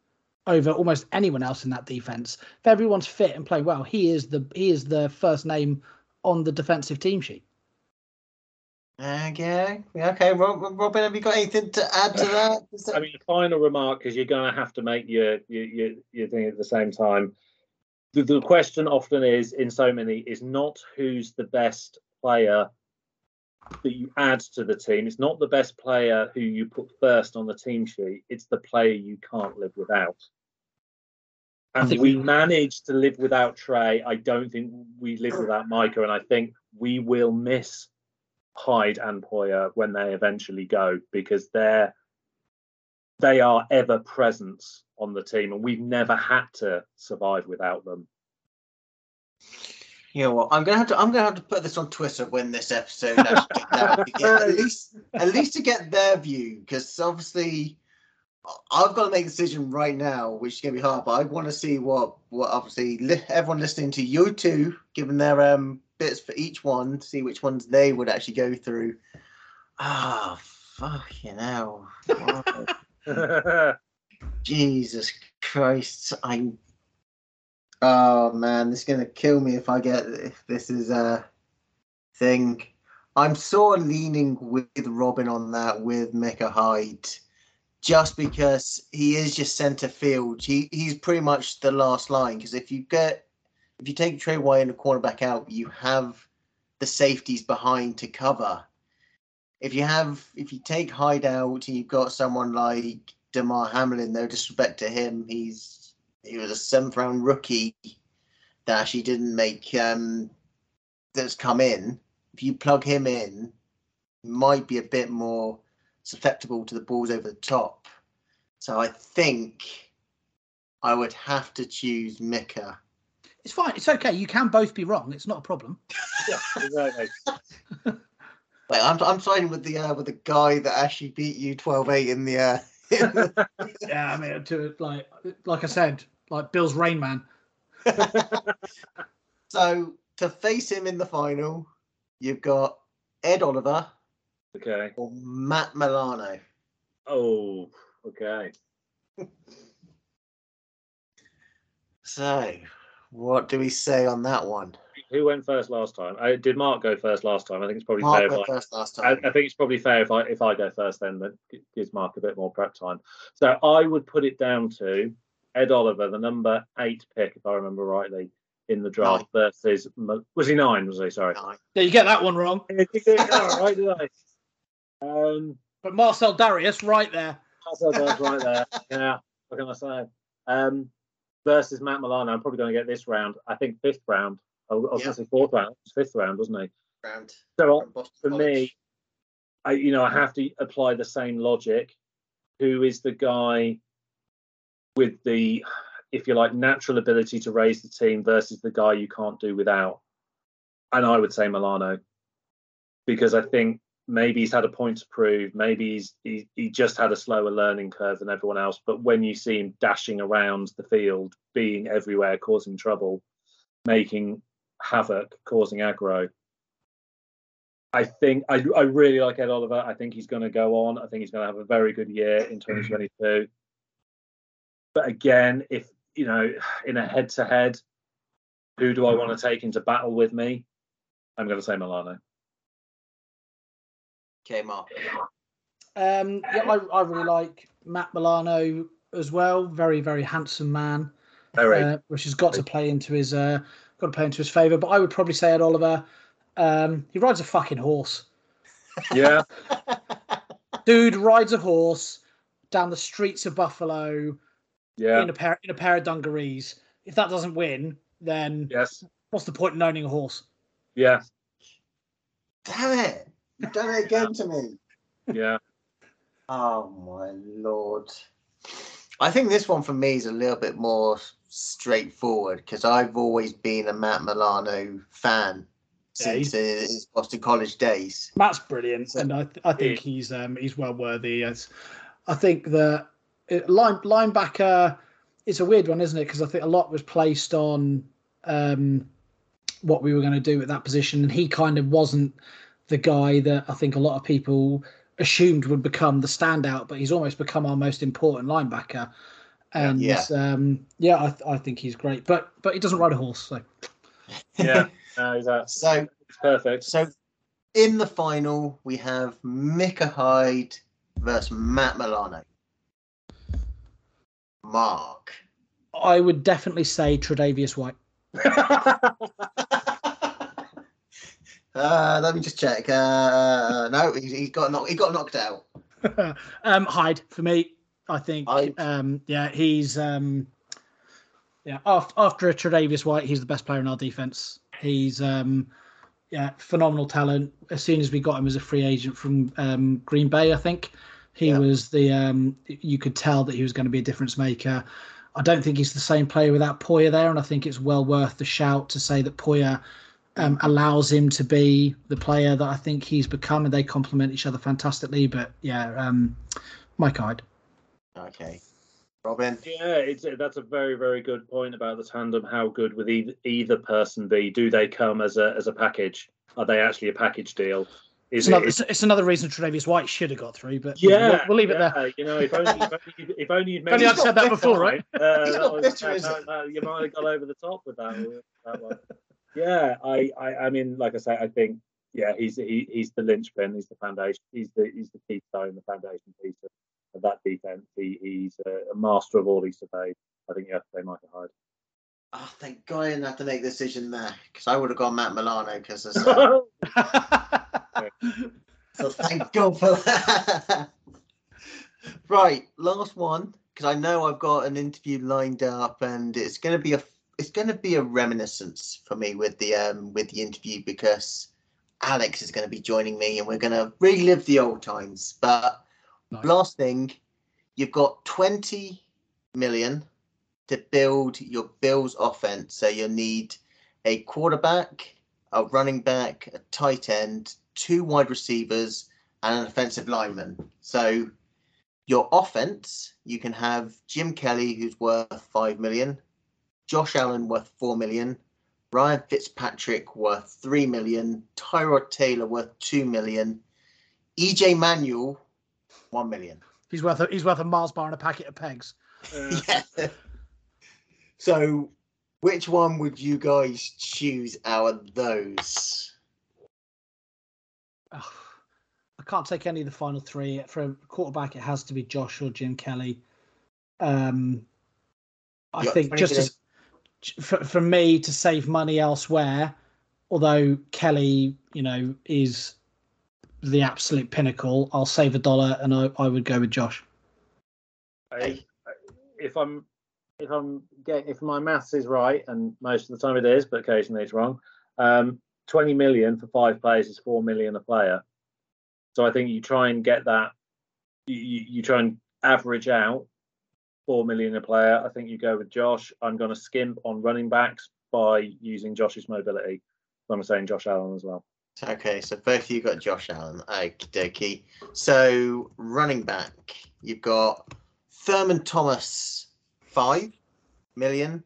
over almost anyone else in that defense. If everyone's fit and playing well, he is the he is the first name on the defensive team sheet. Okay, okay. Robin, have you got anything to add to that? Is that- I mean, a final remark because you're going to have to make your your your, your thing at the same time. The, the question often is in so many is not who's the best player that you add to the team. It's not the best player who you put first on the team sheet. It's the player you can't live without. And we we- managed to live without Trey. I don't think we live without Micah, and I think we will miss Hyde and Poyer when they eventually go because they're they are ever presence on the team, and we've never had to survive without them. You know what? I'm gonna have to. I'm gonna have to put this on Twitter when this episode actually gets out get, at least at least to get their view, because obviously I've got to make a decision right now, which is gonna be hard. But I want to see what what obviously li- everyone listening to you two, given their um bits for each one, see which ones they would actually go through. Ah, fucking hell! Wow. Jesus Christ! I'm. Oh man, this is gonna kill me if I get if this is a thing. I'm sort of leaning with Robin on that with Micah Hyde, just because he is just centre field. He he's pretty much the last line. Because if you get if you take Trey White and the cornerback out, you have the safeties behind to cover. If you have if you take Hyde out and you've got someone like Damar Hamlin, no disrespect to him, he's he was a seventh round rookie that actually didn't make um that's come in. If you plug him in, might be a bit more susceptible to the balls over the top. So I think I would have to choose Micah. It's fine. It's okay. You can both be wrong. It's not a problem. Yeah, exactly. Wait, I'm I'm siding with the uh, with the guy that actually beat you 12-8 in the uh, Yeah, I mean, to like like I said, like Bill's Rain Man. So to face him in the final, you've got Ed Oliver okay. or Matt Milano. Oh, okay. So what do we say on that one? Who went first last time? Uh, did Mark go first last time? I think it's probably Mark fair. went If I, first last time. I think it's probably fair if I if I go first. Then that gives Mark a bit more prep time. So I would put it down to Ed Oliver, the number eight pick, if I remember rightly, in the draft versus was he nine? Was he? Sorry. Nine. Yeah, you get that one wrong. All right, did I? Um, But Marcel Dareus, right there. Marcel Dareus right there. Yeah, what can I say? Um, versus Matt Milano. I'm probably going to get this round. I think fifth round. I was Yeah. going to say fourth round. It was fifth round, wasn't he? Round So for College. me, I you know I have to apply the same logic. Who is the guy with the, if you like, natural ability to raise the team versus the guy you can't do without? And I would say Milano, because I think maybe he's had a point to prove. Maybe he's he, he just had a slower learning curve than everyone else. But when you see him dashing around the field, being everywhere, causing trouble, making havoc, causing aggro, I think I, I really like Ed Oliver. I think he's going to go on. I think he's going to have a very good year in 2022. But again, if you know, in a head-to-head, who do I want to take into battle with me? I'm going to say Milano. Okay, Mark. Um, yeah, I, I really like Matt Milano as well. Very, very handsome man, Very. uh, which has got to play into his uh, got to play into his favour. But I would probably say Ed Oliver. Um, he rides a fucking horse. yeah, Dude rides a horse down the streets of Buffalo yeah, in a pair in a pair of dungarees. If that doesn't win, then yes, what's the point in owning a horse? yeah, Damn it! You've done it again to me. yeah. Oh my lord. I think this one for me is a little bit more straightforward because I've always been a Matt Milano fan Yeah, since his Boston College days. Matt's brilliant, and I th- I think he's um he's well worthy. As I think that it, line linebacker it's a weird one, isn't it? Because I think a lot was placed on um what we were going to do at that position, and he kind of wasn't the guy that I think a lot of people assumed would become the standout, but he's almost become our most important linebacker. And Yeah. um, yeah, I, th- I think he's great, but but he doesn't ride a horse, so Yeah, no, that's So, perfect. so in the final, we have Micah Hyde versus Matt Milano. Mark. I would definitely say Tre'Davious White. Uh, let me just check. Uh, no, he, he got knocked. He got knocked out. um, Hyde for me. I think. Um, yeah, he's um, yeah. After after Tre'Davious White, he's the best player in our defense. He's um, yeah, phenomenal talent. As soon as we got him as a free agent from um, Green Bay, I think he Yeah. was the. Um, you could tell that he was going to be a difference maker. I don't think he's the same player without Poyer there, and I think it's well worth the shout to say that Poyer um, allows him to be the player that I think he's become, and they complement each other fantastically. But yeah, um, Mike Hyde. Okay. Robin. Yeah, it's that's a very very good point about the tandem. How good would either either person be? Do they come as a as a package? Are they actually a package deal? It's Is another, it? it's, it's another reason Tre'Davious White should have got through, but yeah, we'll, we'll leave it there. You know, if only if only, you'd- if only you'd only I'd said that before, right? Uh, that was- bitter, that- that- you might have got over the top with that, that one. Yeah, I, I, I mean, like I say, I think, yeah, he's he, he's the linchpin, he's the foundation, he's the he's the keystone, the foundation piece of, of that defense. He, he's a, a master of all he surveyed. I think you have to say Micah Hyde. Oh, thank God I didn't have to make the decision there because I would have gone Matt Milano because uh, so thank God for that. right, last one because I know I've got an interview lined up and it's going to be a it's going to be a reminiscence for me with the um with the interview because Alex is going to be joining me, and we're going to relive the old times. But Nice. last thing, you've got 20 million to build your Bills offense. So you'll need a quarterback, a running back, a tight end, two wide receivers, and an offensive lineman. So your offense, you can have Jim Kelly, who's worth 5 million, Josh Allen worth 4 million, Ryan Fitzpatrick worth 3 million, Tyrod Taylor worth 2 million, EJ Manuel 1 million. He's worth a, he's worth a Mars bar and a packet of pegs. Uh, Yeah. So, which one would you guys choose out of those? Ugh, I can't take any of the final three. For a quarterback, it has to be Josh or Jim Kelly. Um, I think just as, for, for me to save money elsewhere, although Kelly, you know, is the absolute pinnacle, I'll save a dollar and I, I would go with Josh. I, if I'm if I'm getting if my maths is right, and most of the time it is, but occasionally it's wrong. Um, Twenty million for five players is four million a player. So I think you try and get that. You, you, you try and average out four million a player. I think you go with Josh. I'm going to skimp on running backs by using Josh's mobility. So I'm saying Josh Allen as well. Okay, so both of you got Josh Allen. Okie dokie. So, running back, you've got Thurman Thomas, 5 million,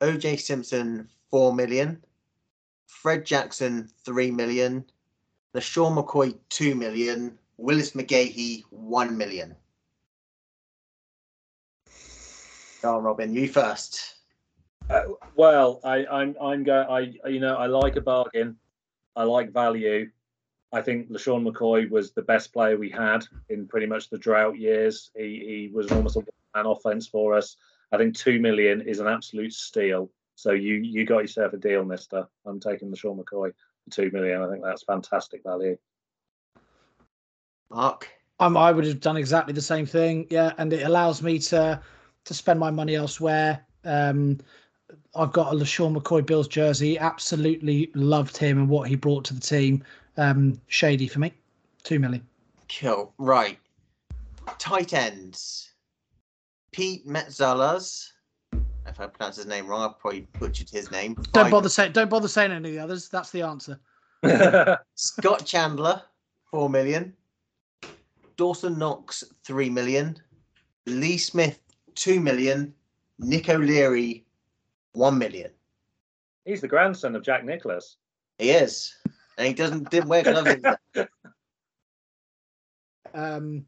OJ Simpson, 4 million, Fred Jackson, 3 million, LeSean McCoy, 2 million, Willis McGahee, 1 million. Go on, Robin, you first. Uh, well, I, I'm I'm going. I you know I like a bargain. I like value. I think LeSean McCoy was the best player we had in pretty much the drought years. He he was almost a an offense for us. I think two million is an absolute steal. So you you got yourself a deal, Mister. I'm taking LeSean McCoy for two million. I think that's fantastic value. Mark. Um, I would have done exactly the same thing. Yeah, and it allows me to to spend my money elsewhere. Um, I've got a LeSean McCoy Bills jersey. Absolutely loved him and what he brought to the team. Um, shady for me. Two million. Cool. Right. Tight ends. Pete Metzelaars. If I pronounce his name wrong, I probably butchered his name. Don't bother saying. Don't bother saying any of the others. That's the answer. Scott Chandler, four million. Dawson Knox, three million. Lee Smith, two million. Nick O'Leary, one million. He's the grandson of Jack Nicklaus. He is, and he doesn't didn't wear gloves. Um,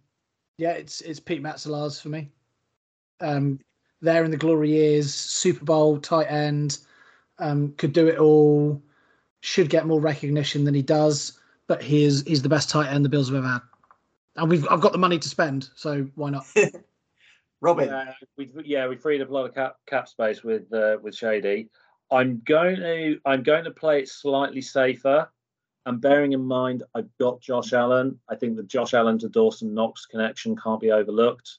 yeah, it's it's Pete Metzelaars for me. Um, there in the glory years, Super Bowl tight end, um, could do it all. Should get more recognition than he does, but he is he's the best tight end the Bills have ever had, and we've I've got the money to spend, so why not? Robin, Yeah, we yeah we freed up a lot of cap cap space with uh, with Shady. I'm going to I'm going to play it slightly safer. And bearing in mind I've got Josh Allen, I think the Josh Allen to Dawson Knox connection can't be overlooked.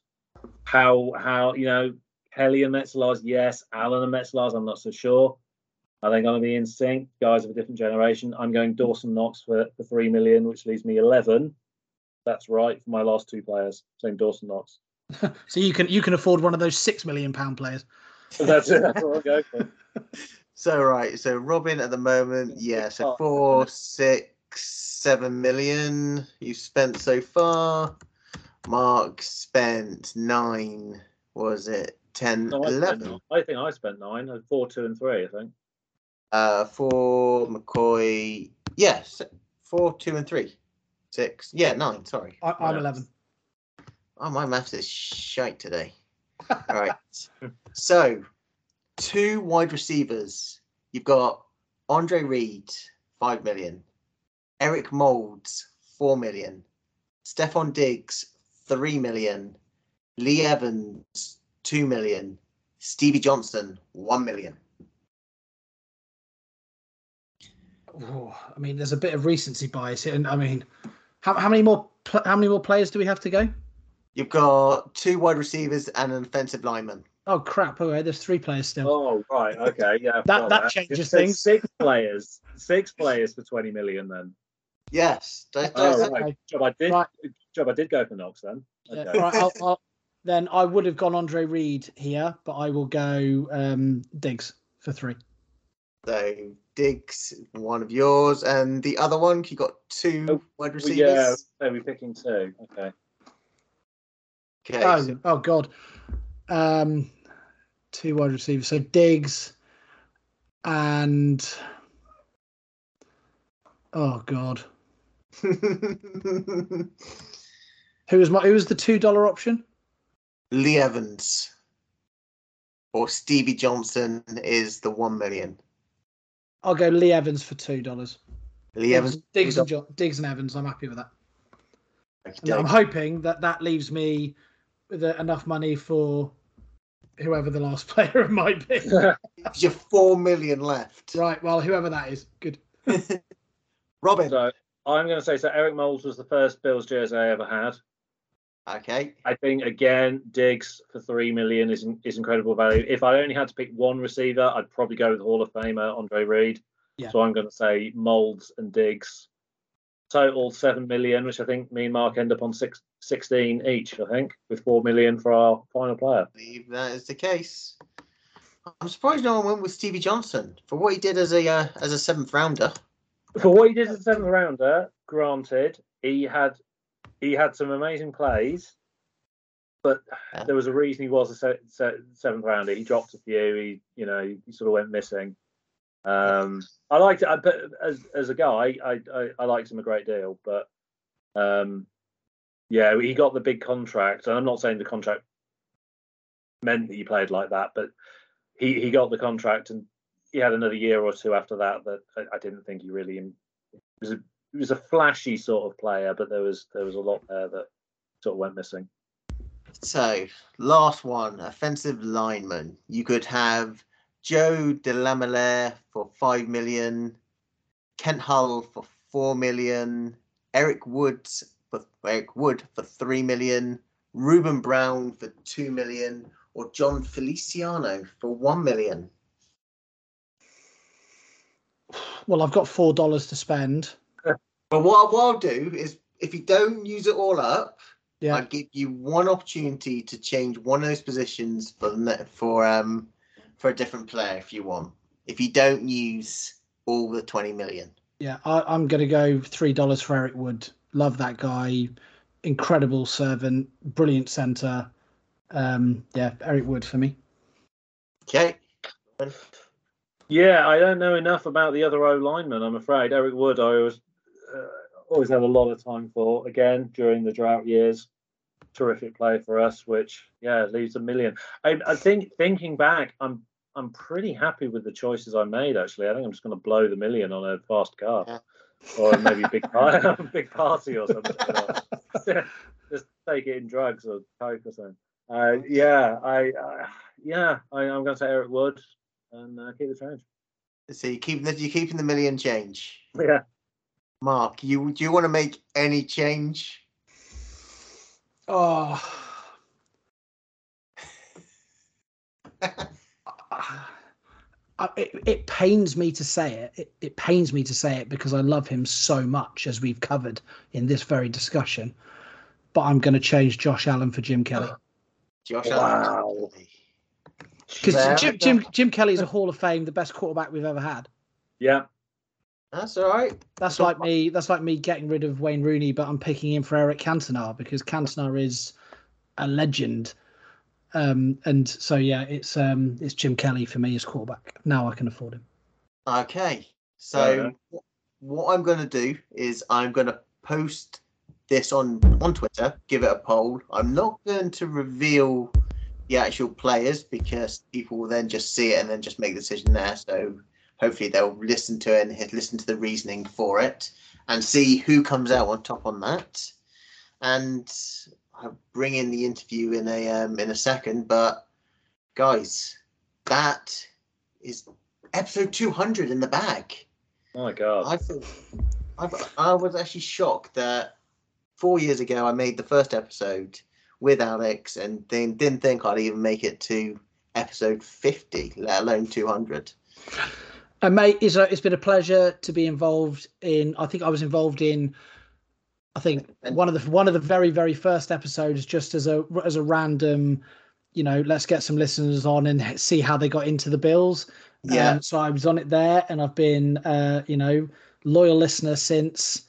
How how you know Kelly and Metzelaars, yes, Allen and Metzelaars, I'm not so sure. Are they going to be in sync? Guys of a different generation. I'm going Dawson Knox for, for three million, which leaves me eleven. That's right for my last two players. Same Dawson Knox. so you can you can afford one of those six million pound players. So that's it. That's what I'll go for. so right, so Robin at the moment, yeah, so four, six, seven million you've spent so far. Mark spent nine. Was it 10, No, I, 11? I think I spent nine. uh, Four, two, and three. I think. Uh, for McCoy, yes, four, two, and three, six. Yeah, nine. Sorry. I, I'm Yeah. eleven. Oh, my maths is shite today. All right. so, two wide receivers. You've got Andre Reed, five million. Eric Moulds, four million. Stefon Diggs, three million. Lee Evans, two million. Stevie Johnson, one million. Oh, I mean, there's a bit of recency bias here, and I mean, how, how many more how many more players do we have to go? You've got two wide receivers and an offensive lineman. Oh crap! Okay, there's three players still. Oh right, okay, yeah. I That- that changes things. Six players, six players for twenty million. Then Yes. Don't- Oh, right. Okay. Job I did. Right. Job I did go for Knox then. Yeah, right, I'll, I'll, then I would have gone Andre Reed here, but I will go um, Diggs for three. So Diggs, one of yours, and the other one, you got two Oh, wide Well, receivers. yeah, so we're picking two. Okay. Okay. Oh, so- oh God. Um, two wide receivers. So Diggs and oh God, who was my who was the two dollar option? Lee Evans or Stevie Johnson is the one million. I'll go Lee Evans for two dollars. Lee Evans. Diggs and Jo- Diggs and Evans. I'm happy with that. And I'm hoping that that leaves me with uh, enough money for whoever the last player might be. You're four million left. right. Well, whoever that is, good. Robin. So I'm going to say so. Eric Moulds was the first Bills jersey I ever had. Okay. I think again, Diggs for three million is is incredible value. If I only had to pick one receiver, I'd probably go with Hall of Famer Andre Reed. Yeah. So I'm going to say Moulds and Diggs. Total seven million, which I think me and Mark end up on six, 16 each. I think with four million for our final player. believe that is the case. I'm surprised no one went with Stevie Johnson for what he did as a uh, as a seventh rounder. For what he did as a seventh rounder, granted, he had he had some amazing plays, but Yeah. there was a reason he was a se- se- seventh rounder. He dropped a few. He you know he sort of went missing. Um, I liked it, I, but as as a guy, I, I I liked him a great deal. But um, yeah, he got the big contract, and I'm not saying the contract meant that he played like that, but he he got the contract and he had another year or two after that that I, I didn't think he really was a he was a flashy sort of player, but there was there was a lot there that sort of went missing. So last one, offensive lineman. You could have Joe DeLamielleure for five million, Kent Hull for four million, Eric Woods for Eric Wood for three million, Ruben Brown for two million, or Jon Feliciano for one million. Well, I've got four dollars to spend. But what, what I'll do is, if you don't use it all up, Yeah. I'll give you one opportunity to change one of those positions for the ne- for um for a different player if you want. If you don't use all the twenty million. Yeah, I, I'm going to go three dollars for Eric Wood. Love that guy, incredible servant, brilliant centre. Um, yeah, Eric Wood for me. Okay. Yeah, I don't know enough about the other O linemen. I'm afraid Eric Wood. I always uh, always had a lot of time for. Again, during the drought years, terrific play for us. Which yeah, leaves a million. I, I think thinking back, I'm I'm pretty happy with the choices I made. Actually, I think I'm just going to blow the million on a fast car, Yeah. or maybe a big party, big party or something. just take it in drugs or coke or something. Uh, yeah, I uh, yeah, I, I'm going to say Eric Wood and uh, keep the change. So you keep the you keeping the million change. Yeah. Mark, you do you want to make any change? Oh, it, it pains me to say it. it. It pains me to say it because I love him so much, as we've covered in this very discussion. But I'm going to change Josh Allen for Jim Kelly Josh Wow. Allen. because Jim, Jim Jim Kelly is a Hall of Fame, the best quarterback we've ever had. Yeah. That's all right. That's like me. That's like me getting rid of Wayne Rooney, but I'm picking him for Eric Cantona because Cantona is a legend. Um, and so yeah, it's um, it's Jim Kelly for me as quarterback. Now I can afford him. Okay. So enough. wh- what I'm going to do is I'm going to post this on on Twitter, give it a poll. I'm not going to reveal the actual players because people will then just see it and then just make the decision there. So hopefully they'll listen to it and hit- listen to the reasoning for it and see who comes out on top on that. And I'll bring in the interview in a um, in a second. But guys, that is episode 200 in the bag. Oh my God. I I, I was actually shocked that four years ago I made the first episode with Alex and then didn't think I'd even make it to episode 50, let alone 200. And mate, it's, it's been a pleasure to be involved in. I think I was involved in. I think one of the one of the very very first episodes, just as a as a random, you know, let's get some listeners on and see how they got into the Bills. Yeah. Um, so I was on it there, and I've been, uh, you know, loyal listener since.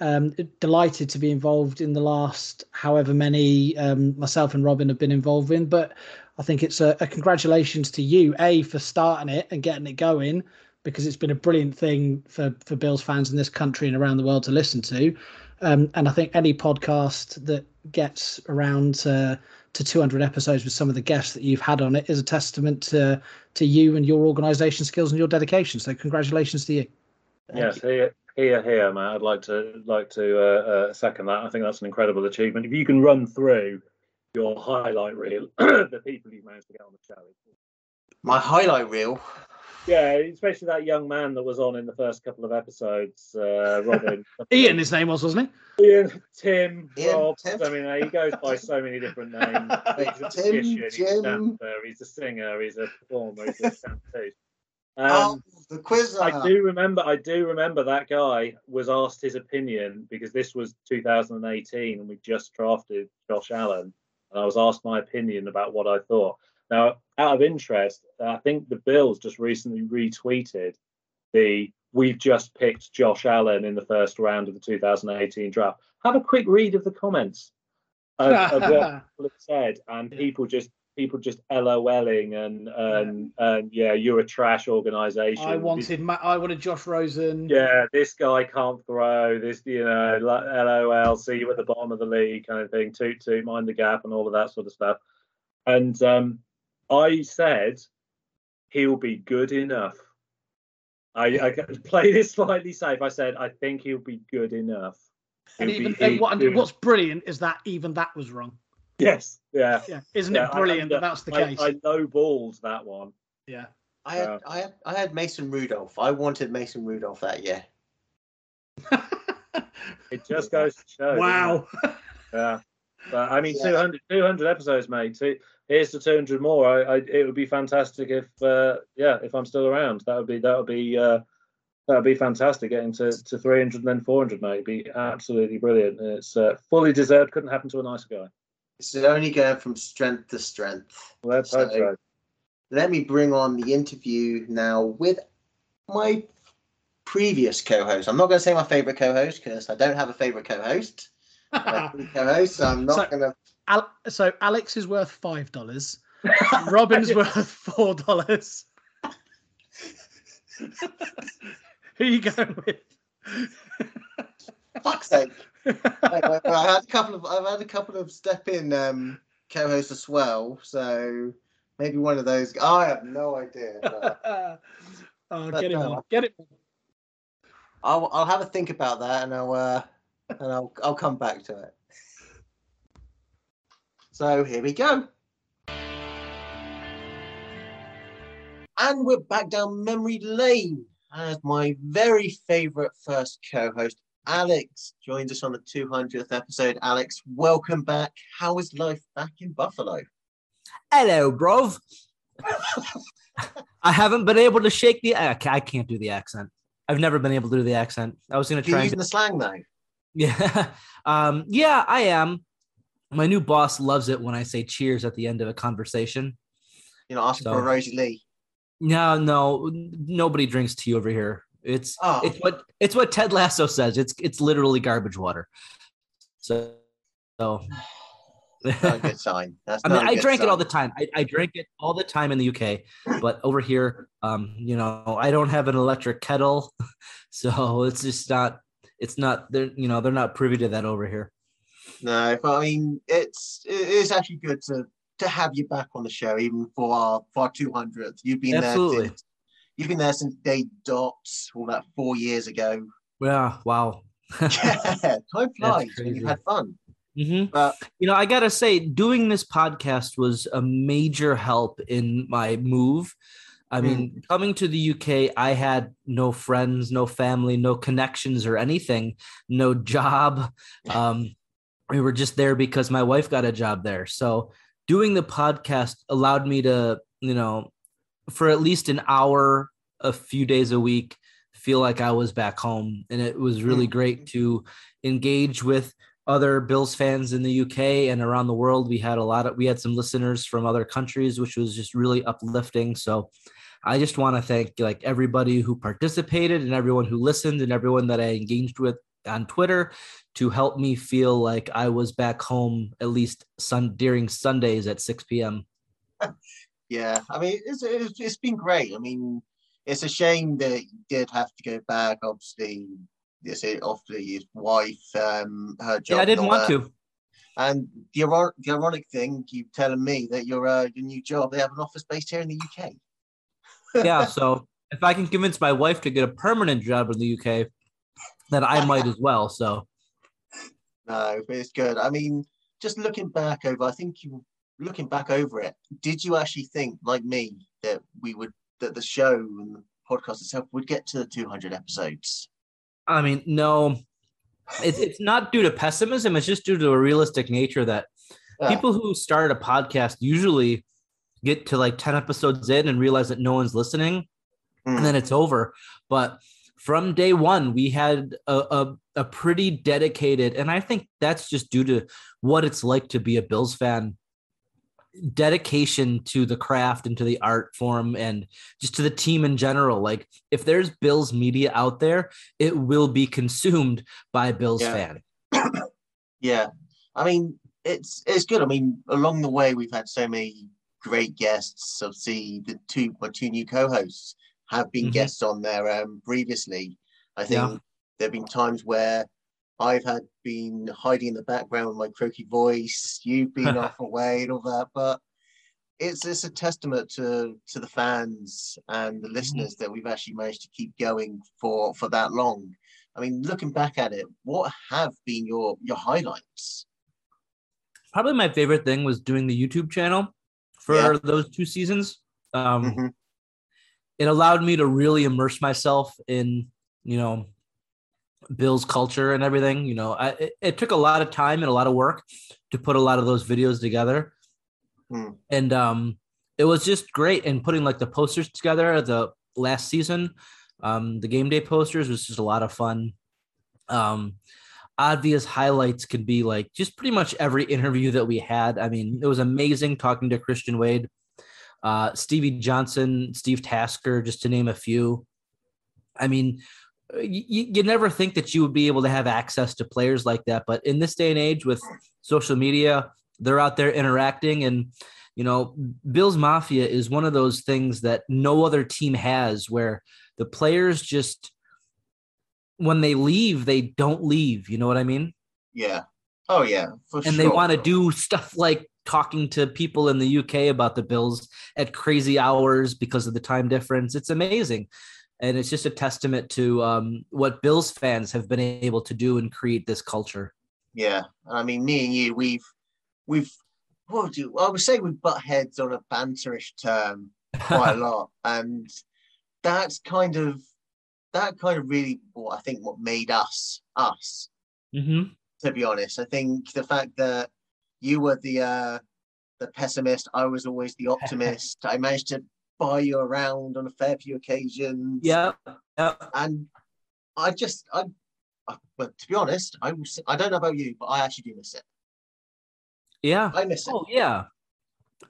Um, delighted to be involved in the last however many um, myself and Robin have been involved in. But I think it's a, a congratulations to you, a for starting it and getting it going, because it's been a brilliant thing for for Bills fans in this country and around the world to listen to. Um, and I think any podcast that gets around to, to 200 episodes with some of the guests that you've had on it is a testament to to you and your organisation skills and your dedication. So congratulations to you. yes, here, here, here, Matt. I'd like to like to uh, uh, second that. I think that's an incredible achievement. If you can run through your highlight reel, the people you've managed to get on the show. My highlight reel. Yeah, especially that young man that was on in the first couple of episodes, uh, Robin. Ian, his name was, wasn't he? Ian, Tim, Ian, Rob. Tim. I mean, he goes by so many different names. He's a Tim, magician, he's a Jim. dancer, he's a singer, he's a performer, he's a shampoo. Um, oh, the quiz. I do remember. I do remember that guy was asked his opinion because this was 2018 and we just drafted Josh Allen, and I was asked my opinion about what I thought. Now, out of interest, I think the Bills just recently retweeted the "We've just picked Josh Allen in the first round of the 2018 draft." Have a quick read of the comments of, of what people have said, and people just people just LOLing and and and yeah, you're a trash organization. I wanted Ma- I wanted Josh Rosen. Yeah, this guy can't throw. This, you know, LOL, see you at the bottom of the league, kind of thing. Toot toot, mind the gap, and all of that sort of stuff. And um, I said he'll be good enough. I, I played it slightly safe. I said I think he'll be good enough. And He'll even be- and what, he'll- and what's brilliant is that even that was wrong. yes, yeah. Yeah, isn't Yeah, it brilliant I- that that's the I, case? I lowballed that one. yeah. I had, Yeah. I had, I had Mason Rudolph. I wanted Mason Rudolph that year. It just goes to show. wow. Yeah. But I mean, Yeah. 200, 200 episodes, mate. So here's to 200 more. I, I, it would be fantastic if, uh, yeah, if I'm still around. That would be, that would be, uh, that would be fantastic. Getting to, to 300 and then 400, mate. It'd be absolutely brilliant. It's uh, fully deserved. Couldn't happen to a nicer guy. It's only going from strength to strength. So- so. Let me bring on the interview now with my previous co-host. I'm not going to say my favorite co-host because I don't have a favorite co-host. I co-hosts, so I'm not So- to. Al- so Alex is worth five dollars. Robin's worth four dollars. Who are you going with? Fuck's sake! Wait, I had a couple of. I've had a couple of step-in um, co-hosts as well, so maybe one of those. I have no idea. but oh, But get no, on. Get it. I'll I'll have a think about that, and I'll uh, and I'll I'll come back to it. So here we go. And we're back down memory lane as my very favorite first co-host, Alex, joins us on the 200th episode. Alex, welcome back. How is life back in Buffalo? Hello, bro. I haven't been able to shake the. I can't do the accent. I've never been able to do the accent. I was gonna try. You're try. using And, the slang though. Yeah, um, yeah, I am. My new boss loves it when I say cheers at the end of a conversation. You know, asking for a Rosie Lee. No, no, nobody drinks tea over here. It's Oh. it's what it's what Ted Lasso says. It's it's literally garbage water. So, so. Not a good sign. That's I mean, I drank it all the time. I, I drink it all the time in the UK, but over here, um, you know, I don't have an electric kettle, so it's just not. It's not. They're you know they're not privy to that over here. No, but I mean, it's it is actually good to to have you back on the show, even for our for our two hundredth. You've been Absolutely. there. Since, you've been there since day dots, all that four years ago. Yeah. Wow. Yeah, time flies when you've had fun. hmm But You know, I gotta say, doing this podcast was a major help in my move. I mean, coming to the UK, I had no friends, no family, no connections or anything, no job. Um, we were just there because my wife got a job there. So doing the podcast allowed me to, you know, for at least an hour a few days a week feel like I was back home. And it was really great to engage with other Bills fans in the UK and around the world. We had a lot of we had some listeners from other countries, which was just really uplifting. So I just want to thank like everybody who participated and everyone who listened and everyone that I engaged with on Twitter to help me feel like I was back home at least sun during Sundays at 6 p.m. Yeah, I mean, it's, it's, it's been great. I mean, it's a shame that you did have to go back. Obviously, it obviously his wife, um, her job. Yeah, I didn't want to. And the, ironic, the ironic thing, you telling me that your uh, your new job, they have an office based here in the UK. Yeah, so if I can convince my wife to get a permanent job in the UK, then I might as well. So No, but it's good. I mean, just looking back over, I think you looking back over it, did you actually think, like me, that we would that the show and the podcast itself would get to the 200 episodes? I mean, no, it's it's not due to pessimism. It's just due to a realistic nature that Yeah. people who start a podcast usually get to like 10 episodes in and realize that no one's listening Mm. and then it's over. But from day one, we had a, a, a pretty dedicated, and I think that's just due to what it's like to be a Bills fan dedication to the craft and to the art form and just to the team in general like if there's bills media out there it will be consumed by bills Yeah. fan Yeah, I mean, it's it's good. I mean, along the way, we've had so many great guests. Obviously, the two my two new co-hosts have been Mhm. guests on there um, previously. I think Yeah. there have been times where I've had been hiding in the background with my croaky voice. You've been off away and all that, but it's it's a testament to to the fans and the listeners that we've actually managed to keep going for for that long. I mean, looking back at it, what have been your your highlights? probably my favorite thing was doing the youtube channel for Yeah. those two seasons um Mhm. it allowed me to really immerse myself in you know bill's culture and everything you know I, it, it took a lot of time and a lot of work to put a lot of those videos together Hmm. and um it was just great and putting like the posters together the last season um the game day posters was just a lot of fun um obvious highlights could be like just pretty much every interview that we had i mean it was amazing talking to christian wade uh, Stevie Johnson, Steve Tasker, just to name a few. I mean, you, you never think that you would be able to have access to players like that, but in this day and age with social media, they're out there interacting and you know, Bills Mafia is one of those things that no other team has where the players just when they leave, they don't leave, you know what I mean? Yeah. Oh yeah, for and sure. they want to do stuff like talking to people in the UK about the Bills at crazy hours because of the time difference. It's amazing. And it's just a testament to um, what Bills fans have been able to do and create this culture. Yeah, I mean, me and you, we've we've what would you? I would say we butt heads on a banterish term quite a lot, and that's kind of that kind of really what I think what made us us. hmm To be honest, I think the fact that you were the uh, the pessimist, I was always the optimist. I managed to buy you around on a fair few occasions. Yeah. yeah. and I just I, I but to be honest, I was I don't know about you, but I actually do miss it. Yeah. I miss it. Oh yeah.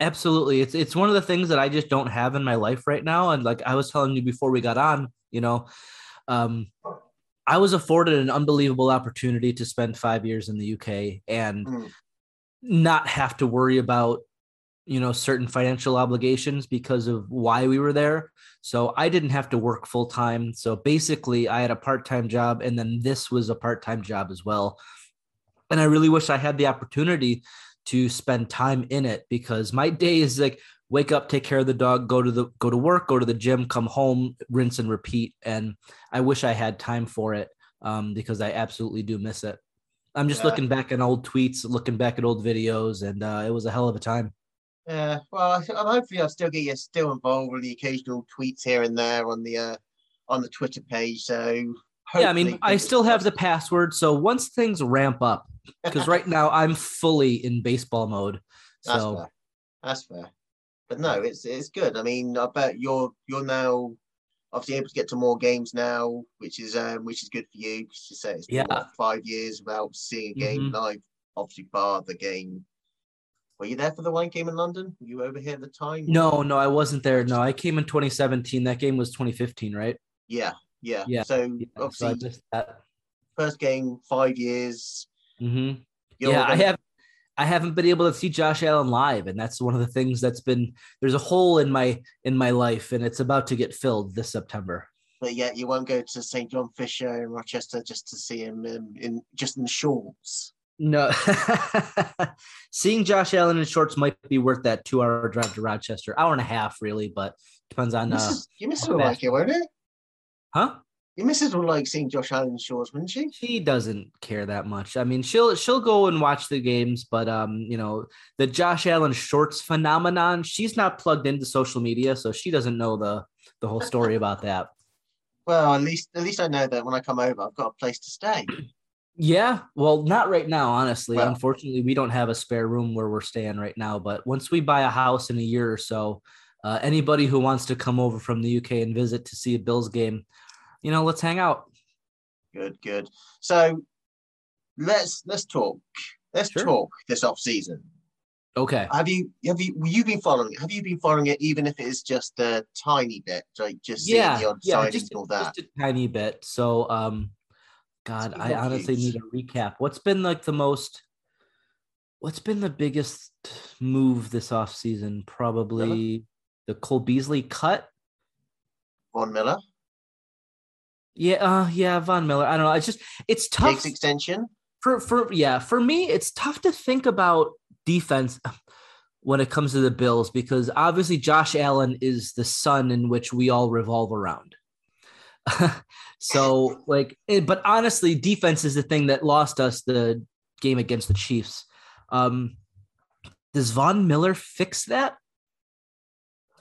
Absolutely. It's it's one of the things that I just don't have in my life right now. And like I was telling you before we got on, you know, um I was afforded an unbelievable opportunity to spend five years in the UK and Mm. not have to worry about you know certain financial obligations because of why we were there. So i didn't have to work full time so basically i had a part-time job and then this was a part-time job as well. And i really wish i had the opportunity to spend time in it because my day is like wake up take care of the dog go to the go to work go to the gym come home rinse and repeat and i wish i had time for it um, because i absolutely do miss it i'm just Yeah. looking back at old tweets looking back at old videos and uh, it was a hell of a time Yeah, well, I'm hopefully I'll still get you still involved with the occasional tweets here and there on the uh on the Twitter page. So yeah i mean i still have the password so once things ramp up because right now i'm fully in baseball mode That's fair. That's fair. But no, it's it's good. I mean, I bet you're you're now obviously able to get to more games now, which is um, which is good for you because you say it's been Yeah. what, five years without seeing a game Mhm. live. Obviously, bar the game. Were you there for the one game in London? Were you over here at the time? No, no, I wasn't there. No, I came in 2017. That game was 2015, right? Yeah, yeah. Yeah, So Yeah, obviously, that. first game, five years. hmm Yeah, I have. I haven't been able to see Josh Allen live, and that's one of the things that's been there's a hole in my in my life, and it's about to get filled this September. But yet you won't go to St John Fisher in Rochester just to see him in, in just in shorts. No, seeing Josh Allen in shorts might be worth that two hour drive to Rochester, hour and a half, really, but depends on uh, missus I'm will a like it, won't it? huh. Your missus will like seeing Josh Allen in shorts, wouldn't she? She doesn't care that much. I mean, she'll she'll go and watch the games, but um, you know, the Josh Allen shorts phenomenon. She's not plugged into social media, so she doesn't know the the whole story about that. Well, at least at least I know that when I come over, I've got a place to stay. Yeah, well, not right now, honestly. Well- Unfortunately, we don't have a spare room where we're staying right now. But once we buy a house in a year or so, uh, anybody who wants to come over from the UK and visit to see a Bills game, you know, let's hang out. Good, good. So let's let's talk. Let's Sure. talk this off season. Okay. Have you have you you been following it? Have you been following it even if it is just a tiny bit, like just seeing Yeah, the odd yeah, just, and all that? just a tiny bit. So, um, God, I honestly huge. need a recap. What's been like the most? What's been the biggest move this off season? Probably the Cole Beasley cut. Von Miller, Yeah, uh, yeah, Von Miller. I don't know. It's just it's tough Diggs extension. for for yeah for me. It's tough to think about defense when it comes to the Bills because obviously Josh Allen is the sun in which we all revolve around. so like, eh, but honestly, defense is the thing that lost us the game against the Chiefs. Um, does Von Miller fix that?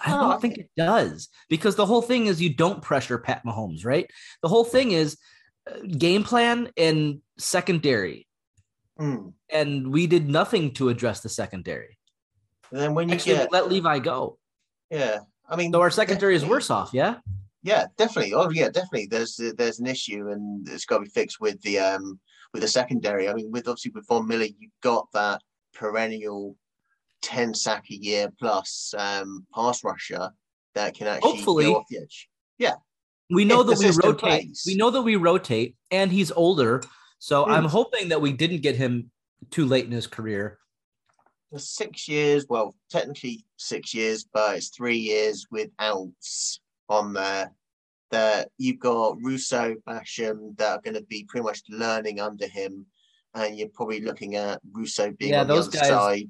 I Oh, don't I think it does because the whole thing is you don't pressure Pat Mahomes, right? The whole thing is uh, game plan and secondary, Hmm. and we did nothing to address the secondary. And then when you Actually, get let Levi go. yeah, I mean, So our secondary is worse off, yeah. Yeah, definitely. Oh, yeah, definitely. There's there's an issue, and it's got to be fixed with the um with the secondary. I mean, with obviously with Von Miller, you've got that perennial ten sack a year plus um pass rusher that can actually Hopefully. go off the edge. Yeah. We know If that we rotate. plays. We know that we rotate, and he's older. So Hmm. I'm hoping that we didn't get him too late in his career. For six years, well, technically six years, but it's three years with on there. That you've got Rousseau, Basham that are going to be pretty much learning under him, and you're probably looking at Rousseau being Yeah, on the those other guys- side.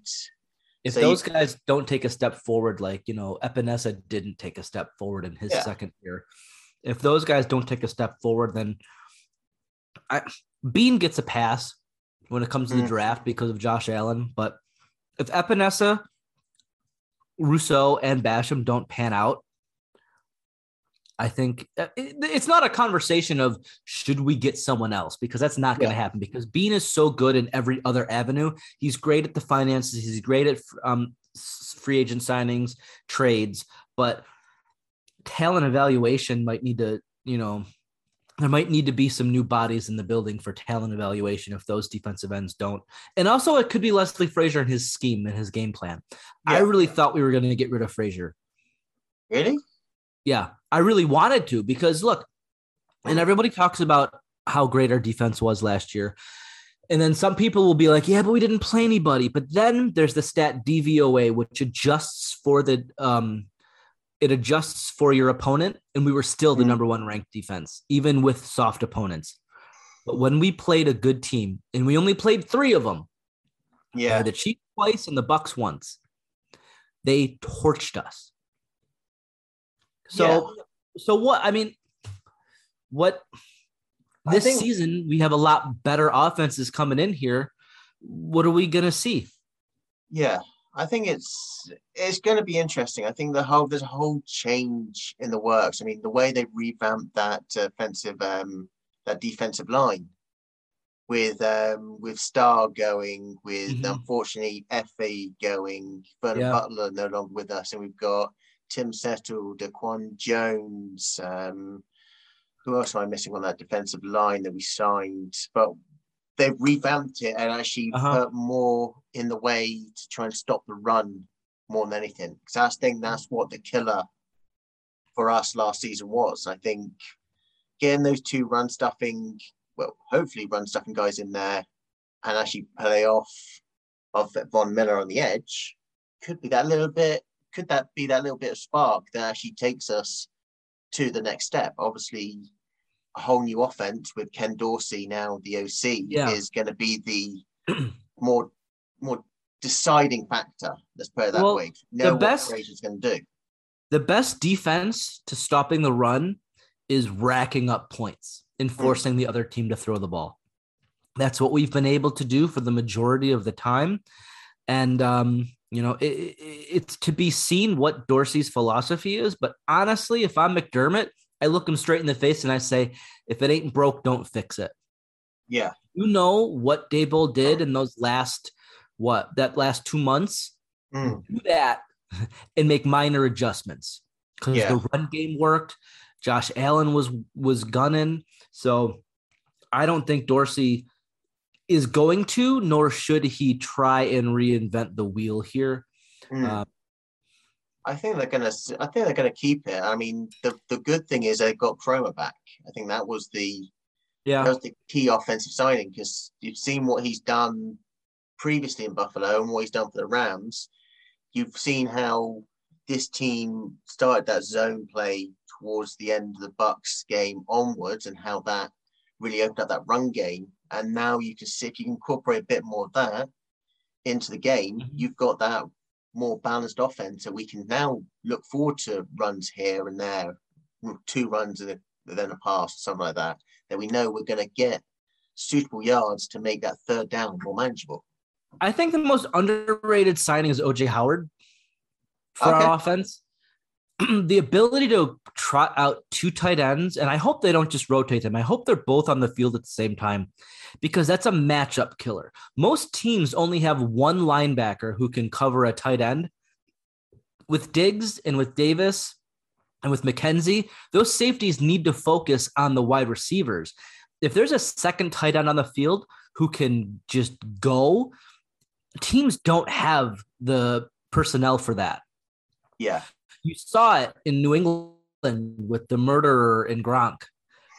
If So you- those guys don't take a step forward, like you know, Epenesa didn't take a step forward in his Yeah. second year. If those guys don't take a step forward, then I, Beane gets a pass when it comes to the Mm. draft because of Josh Allen. But if Epenesa, Rousseau, and Basham don't pan out, I think uh, it- it's not a conversation of should we get someone else because that's not going to happen because Beane is so good in every other avenue. He's great at the finances. He's great at um, free agent signings, trades, but talent evaluation might need to, you know, there might need to be some new bodies in the building for talent evaluation if those defensive ends don't. And also, it could be Leslie Frazier and his scheme and his game plan. I really thought we were going to get rid of Frazier. Really? Yeah, I really wanted to because look, and everybody talks about how great our defense was last year. And then some people will be like, yeah, but we didn't play anybody. But then there's the stat DVOA, which adjusts for the um it adjusts for your opponent, and we were still the Mm. number one ranked defense, even with soft opponents. But when we played a good team, and we only played three of them, Yeah. the Chiefs twice and the Bucks once. They torched us. So, so what? I mean, what? This think- season we have a lot better offenses coming in here. What are we gonna see? Yeah, I think it's it's going to be interesting. I think the whole there's a whole change in the works. I mean, the way they revamped that offensive um that defensive line with um with Star going, with Mhm. unfortunately Fa going, Vernon Yeah. Butler no longer with us, and we've got Tim Settle, Daquan Jones. Um, who else am I missing on that defensive line that we signed? But they've revamped it and actually Uh-huh. put more in the way to try and stop the run more than anything. Because I think that's what the killer for us last season was. I think getting those two run stuffing, well, hopefully run stuffing guys in there and actually play off of Von Miller on the edge could be that little bit. Could that be that little bit of spark that actually takes us to the next step? Obviously, a whole new offense with Ken Dorsey now the OC Yeah. is going to be the more more deciding factor. Let's put it that Well, way. Know the best- Frazier's going to do. The best defense to stopping the run is racking up points and forcing the other team to throw the ball. That's what we've been able to do for the majority of the time. And, um, you know, it, it, it's to be seen what Dorsey's philosophy is. But honestly, if I'm McDermott, I look him straight in the face and I say, if it ain't broke, don't fix it. Yeah, You know what Daboll did in those last, what, that last two months? Mm. do that and make minor adjustments because Yeah. the run game worked. Josh Allen was was gunning, so I don't think Dorsey is going to, nor should he try and reinvent the wheel here. Mm. Uh, I think they're gonna. I think they're gonna keep it. I mean, the the good thing is they got Kromer back. I think that was the yeah, that was the key offensive signing because you've seen what he's done previously in Buffalo and what he's done for the Rams. You've seen how this team started that zone play towards the end of the Bucks game onwards, and how that really opened up that run game. And now you can see if you can incorporate a bit more of that into the game, Mhm. you've got that more balanced offense. So we can now look forward to runs here and there, two runs and then a pass, something like that that we know we're going to get suitable yards to make that third down more manageable. I think the most underrated signing is OJ Howard for Okay. our offense. the ability to trot out two tight ends, and I hope they don't just rotate them. I hope they're both on the field at the same time because that's a matchup killer. Most teams only have one linebacker who can cover a tight end. With Diggs and with Davis and with McKenzie, those safeties need to focus on the wide receivers. If there's a second tight end on the field who can just go, teams don't have the personnel for that. Yeah, You saw it in New England with the murderer in Gronk.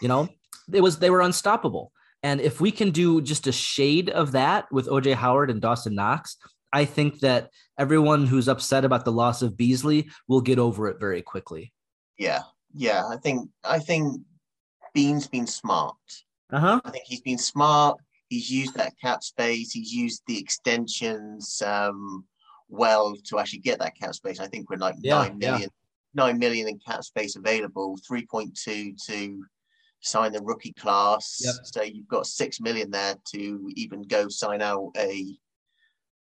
You know, it was they were unstoppable. And if we can do just a shade of that with OJ Howard and Dawson Knox, I think that everyone who's upset about the loss of Beasley will get over it very quickly. yeah, yeah. I think I think Beane's been smart. Uh huh. I think he's been smart. He's used that cap space. He's used the extensions um, well to actually get that cap space. I think we're like Yeah, nine million, nine million in cap space available. Three point two to sign the rookie class. Yep. So you've got six million there to even go sign out a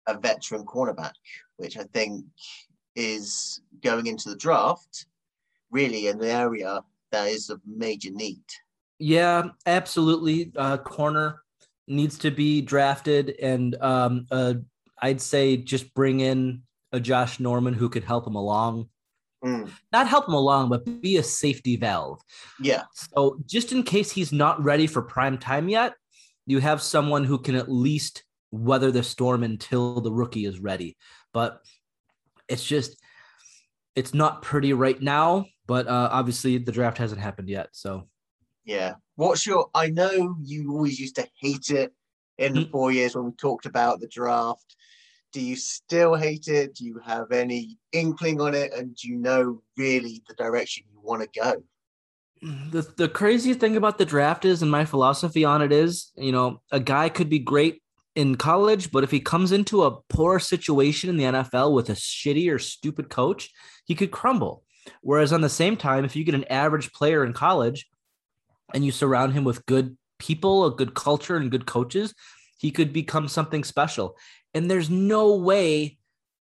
a veteran cornerback, which I think is going into the draft really in the area that is of major need. Yeah, absolutely. Uh, corner needs to be drafted, and um, uh, I'd say just bring in a Josh Norman who could help him along. Mm, Not help him along, but be a safety valve. yeah, So just in case he's not ready for prime time yet, you have someone who can at least weather the storm until the rookie is ready. But it's just it's not pretty right now. But uh, obviously the draft hasn't happened yet. So yeah. What's your? I know you always used to hate it in the Mm. four years when we talked about the draft. Do you still hate it? Do you have any inkling on it? And do you know really the direction you want to go? the the crazy thing about the draft is, and my philosophy on it is, you know, a guy could be great in college, but if he comes into a poor situation in the NFL with a shitty or stupid coach, he could crumble. Whereas on the same time, if you get an average player in college and you surround him with good people, a good culture, and good coaches, he could become something special. And there's no way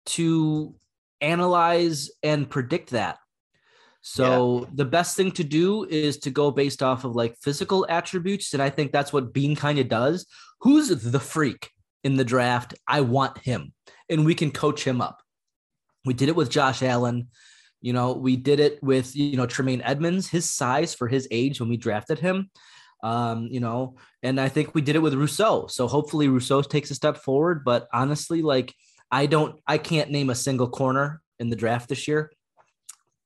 to analyze and predict that. So the best thing to do is to go based off of like physical attributes. And I think that's what Beane kind of does. Who's the freak in the draft? I want him. And we can coach him up. We did it with Josh Allen. You know, we did it with you know Tremaine Edmunds, his size for his age when we drafted him. Um, you know, and I think we did it with Rousseau. So hopefully Rousseau takes a step forward. But honestly, like I don't, I can't name a single corner in the draft this year.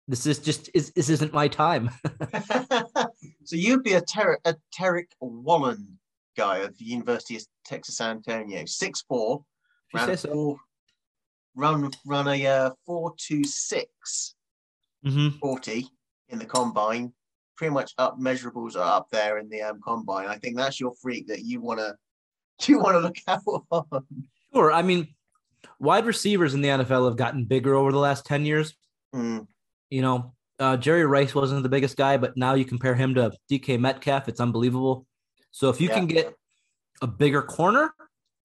This is just is this isn't my time. so you'd be a, Ter- a Tariq Woolen guy of the University of Texas San Antonio, six four, If you ran say so. four, run run a uh, four two six Mhm. 40 in the combine. Pretty much up measurables are up there in the um, combine. I think that's your freak that you wanna you wanna look out on. Sure. I mean, wide receivers in the NFL have gotten bigger over the last 10 years. Mm, You know, uh, Jerry Rice wasn't the biggest guy, but now you compare him to DK Metcalf, it's unbelievable. So if you Yeah. can get a bigger corner,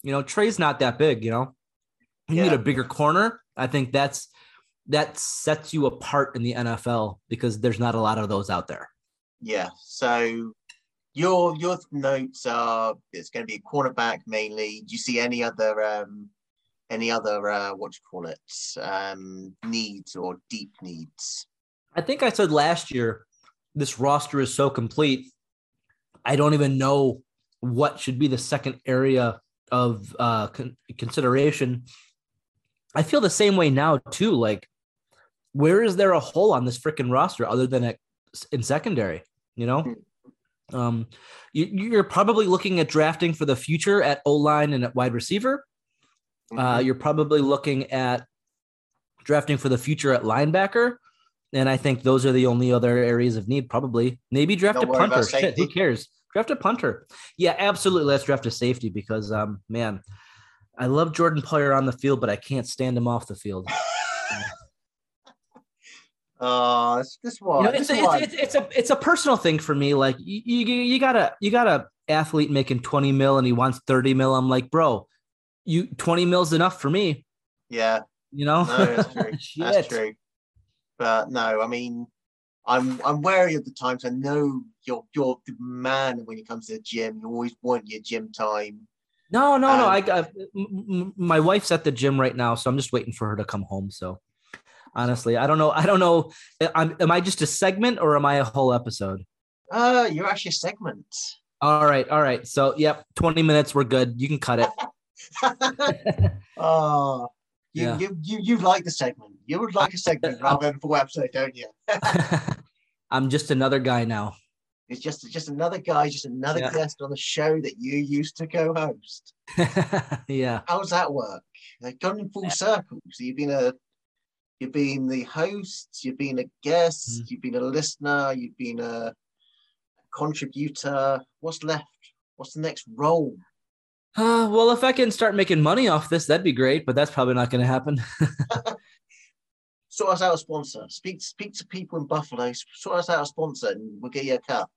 you know, Trey's not that big, you know. You Yeah. need a bigger corner. I think that's that sets you apart in the NFL because there's not a lot of those out there. Yeah. So your your notes are it's going to be a cornerback mainly. Do you see any other um any other uh, what do you call it um needs or deep needs? I think I said last year this roster is so complete. I don't even know what should be the second area of uh, con- consideration. I feel the same way now too. Like, where is there a hole on this freaking roster other than in secondary? You know, um, you, you're probably looking at drafting for the future at O line and at wide receiver. Uh, Mhm. you're probably looking at drafting for the future at linebacker. And I think those are the only other areas of need, probably. Maybe draft Don't a punter. Shit, who cares? Draft a punter. Yeah, absolutely. Let's draft a safety because um, man, I love Jordan Poyer on the field, but I can't stand him off the field. Oh, it's this You one. know, this it's, one. it's, it's, it's a it's a personal thing for me. Like you, you you got a you got a athlete making 20 mil and he wants 30 mil. I'm like, bro, you 20 mil's enough for me, yeah. you know? No, that's true. That's true. But no, I mean, I'm I'm wary of the times. I know you're you're the man when it comes to the gym. You always want your gym time. No, no, no. Um, I got m- m- my wife's at the gym right now, so I'm just waiting for her to come home. So honestly, I don't know. I don't know. I'm, am I just a segment or am I a whole episode? Uh, you're actually a segment. All right, all right. So yep, 20 minutes. We're good. You can cut it. oh, you, Yeah. you you you like the segment. You would like a segment rather than a full episode, don't you? I'm just another guy now. It's just just another guy, just another Yeah. guest on the show that you used to co-host. yeah. How does that work? They've gone in full circle. So you've been a you've been the host, you've been a guest, Mhm. you've been a listener, you've been a contributor. What's left? What's the next role? Uh, well, if I can start making money off this, that'd be great. But that's probably not going to happen. Sort us out a sponsor. Speak speak to people in Buffalo. Sort us out a sponsor, and we'll get you a cut.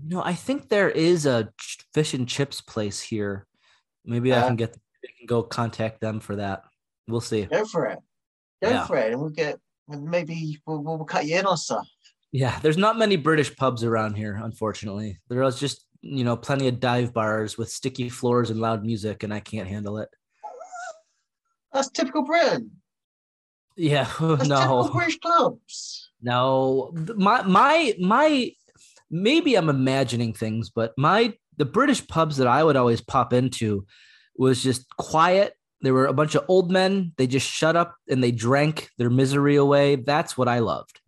no, I think there is a fish and chips place here. Maybe I can get I can go contact them for that. We'll see. Go for it. Go Yeah. for it, and we'll get. Maybe we'll, we'll cut you in on stuff. Yeah, there's not many British pubs around here, unfortunately. There is just you know plenty of dive bars with sticky floors and loud music, and I can't handle it. That's typical Britain. Yeah, That's typical no, British clubs. no. My my my. Maybe I'm imagining things, but my the British pubs that I would always pop into was just quiet. There were a bunch of old men. They just shut up and they drank their misery away. That's what I loved.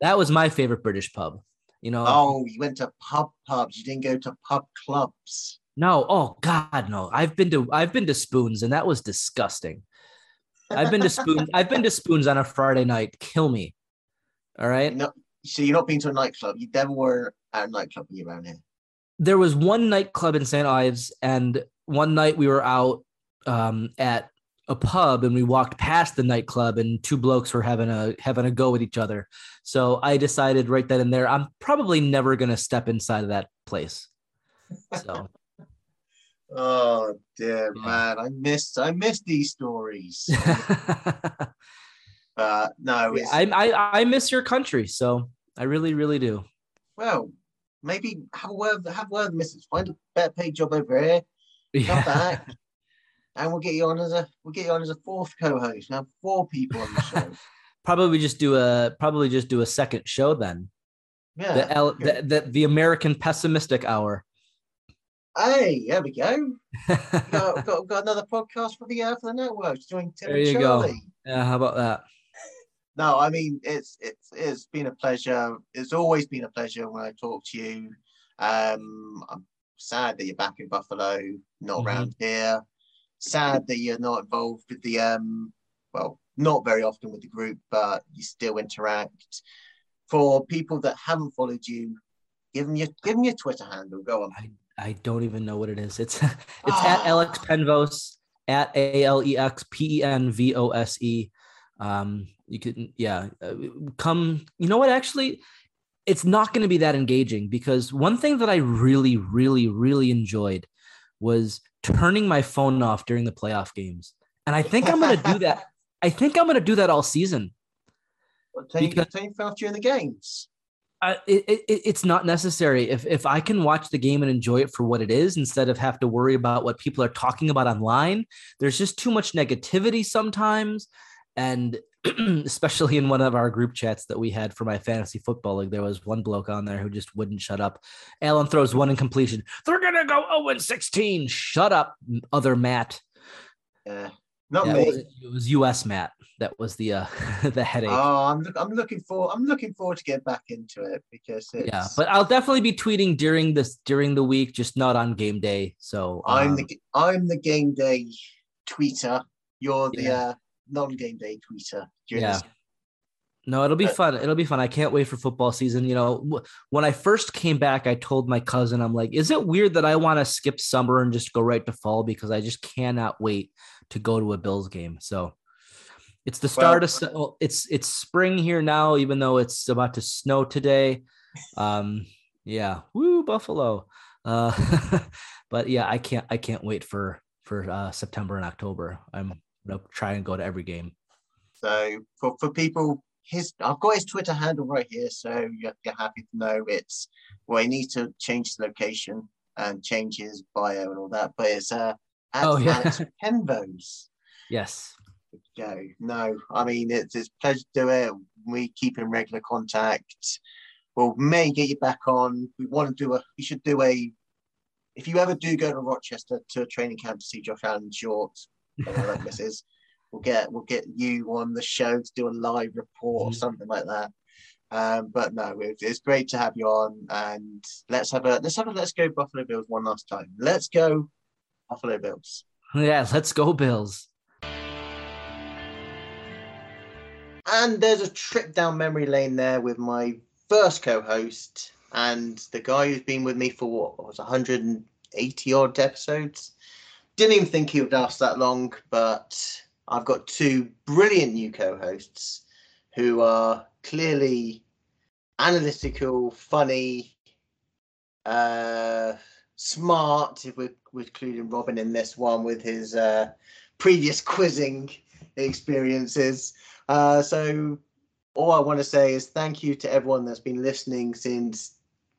that was my favorite British pub. You know, Oh, you went to pub pubs. You didn't go to pub clubs. No, oh God, no. I've been to I've been to Spoons and that was disgusting. I've been to Spoons. I've been to Spoons on a Friday night. Kill me. All right. No, so you're not been to a nightclub. You never were at a nightclub when you around here. There was one nightclub in St. Ives, and one night we were out um, at a pub and we walked past the nightclub and two blokes were having a having a go with each other. So I decided right then and there, I'm probably never gonna step inside of that place. So Oh dear Yeah. man, I missed I missed these stories. uh no, it's, I, I I miss your country, so I really really do. well, maybe have a word have a word, Mrs. Find a better paid job over here, come Yeah. back, and we'll get you on as a we'll get you on as a fourth co-host. Now four people on the show. Probably just do a probably just do a second show then. Yeah. The, L, okay. the, the the American pessimistic hour. Hey, there we go. got, got, got another podcast for the uh, for the network. Join Tim There and you go. Charlie. yeah, how about that? No, I mean it's it's it's been a pleasure. It's always been a pleasure when I talk to you. Um, I'm sad that you're back in Buffalo, not Mhm. around here. Sad that you're not involved with the um, well, not very often with the group, but you still interact. For people that haven't followed you, give them your give them your Twitter handle. Go on. I I don't even know what it is. It's it's at Ah. Alex Penvos at A L E X P E N V O S E. Um, you can yeah, uh, come. You know what? Actually, it's not going to be that engaging because one thing that I really, really, really enjoyed was turning my phone off during the playoff games, and I think I'm going to do that. I think I'm going to do that all season. Well, Take, Because- take off during the games. I, it, it, it's not necessary. If if I can watch the game and enjoy it for what it is, instead of have to worry about what people are talking about online, there's just too much negativity sometimes, and especially in one of our group chats that we had for my fantasy football league, there was one bloke on there who just wouldn't shut up. Alan throws one in completion. They're gonna go 0 and 16. Shut up, other Matt. Yeah, not Yeah, me. it, was, it was US Matt. That was the uh the headache. Oh, I'm I'm looking for I'm looking forward to get back into it because it's, yeah but i'll definitely be tweeting during this during the week just not on game day so I'm um, the I'm the game day tweeter. You're the Yeah. uh, non-game day tweeter. yeah this- no it'll be But- fun. It'll be fun. I can't wait for football season. You know when i first came back i told my cousin i'm like is it weird that i want to skip summer and just go right to fall because i just cannot wait to go to a bills game? So it's the start of it's it's spring here now even though it's about to snow today. Um yeah. Woo buffalo. Uh but yeah i can't i can't wait for for uh september and october. I'm gonna try and go to every game So for, for people, his I've got his Twitter handle right here, so you're, you're happy to know it's well. He needs to change the location and change his bio and all that, but it's uh at Oh, yeah. Alex Penvos. yes go. No, I mean it's it's a pleasure to do it. We keep in regular contact. We'll may get you back on. We want to do a. We should do a. If you ever do go to Rochester to a training camp to see Josh Allen short, whatever this is, we'll get we'll get you on the show to do a live report or Mhm. something like that. Um, but no, it, it's great to have you on, and let's have a let's have a let's go Buffalo Bills one last time. Let's go Buffalo Bills. yeah let's go bills And there's a trip down memory lane there with my first co-host and the guy who's been with me for what was 180 odd episodes. Didn't even think he would last that long, but I've got two brilliant new co-hosts who are clearly analytical, funny, uh, smart. If we're, we're including Robin in this one with his uh, previous quizzing experiences. Uh, so all I want to say is thank you to everyone that's been listening since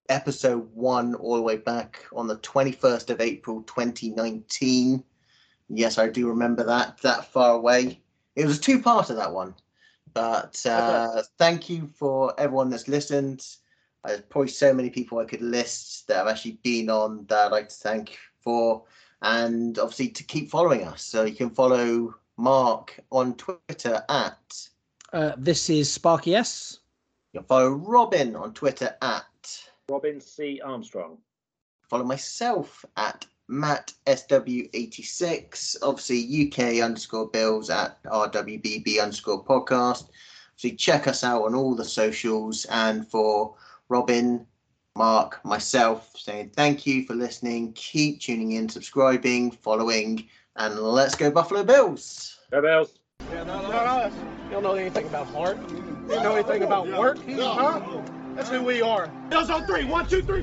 episode one, all the way back on the 21st of April 2019. Yes, I do remember that that far away. It was a two part of that one. But uh, thank you for everyone that's listened. There's probably so many people I could list that have actually been on that I'd like to thank for. And obviously to keep following us. So you can follow Mark on Twitter at Uh, this is Sparky S. you can follow Robin on Twitter at Robin C. Armstrong. follow myself at Matt SW86. Obviously UK underscore bills at RWBB underscore podcast. So check us out on all the socials and for Robin, Mark, myself saying thank you for listening. Keep tuning in, subscribing, following, and let's go Buffalo Bills. Go Bills. Yeah, not us. You don't know anything about heart. You don't know anything about work, huh? That's who we are. Bills on three. One, two, three.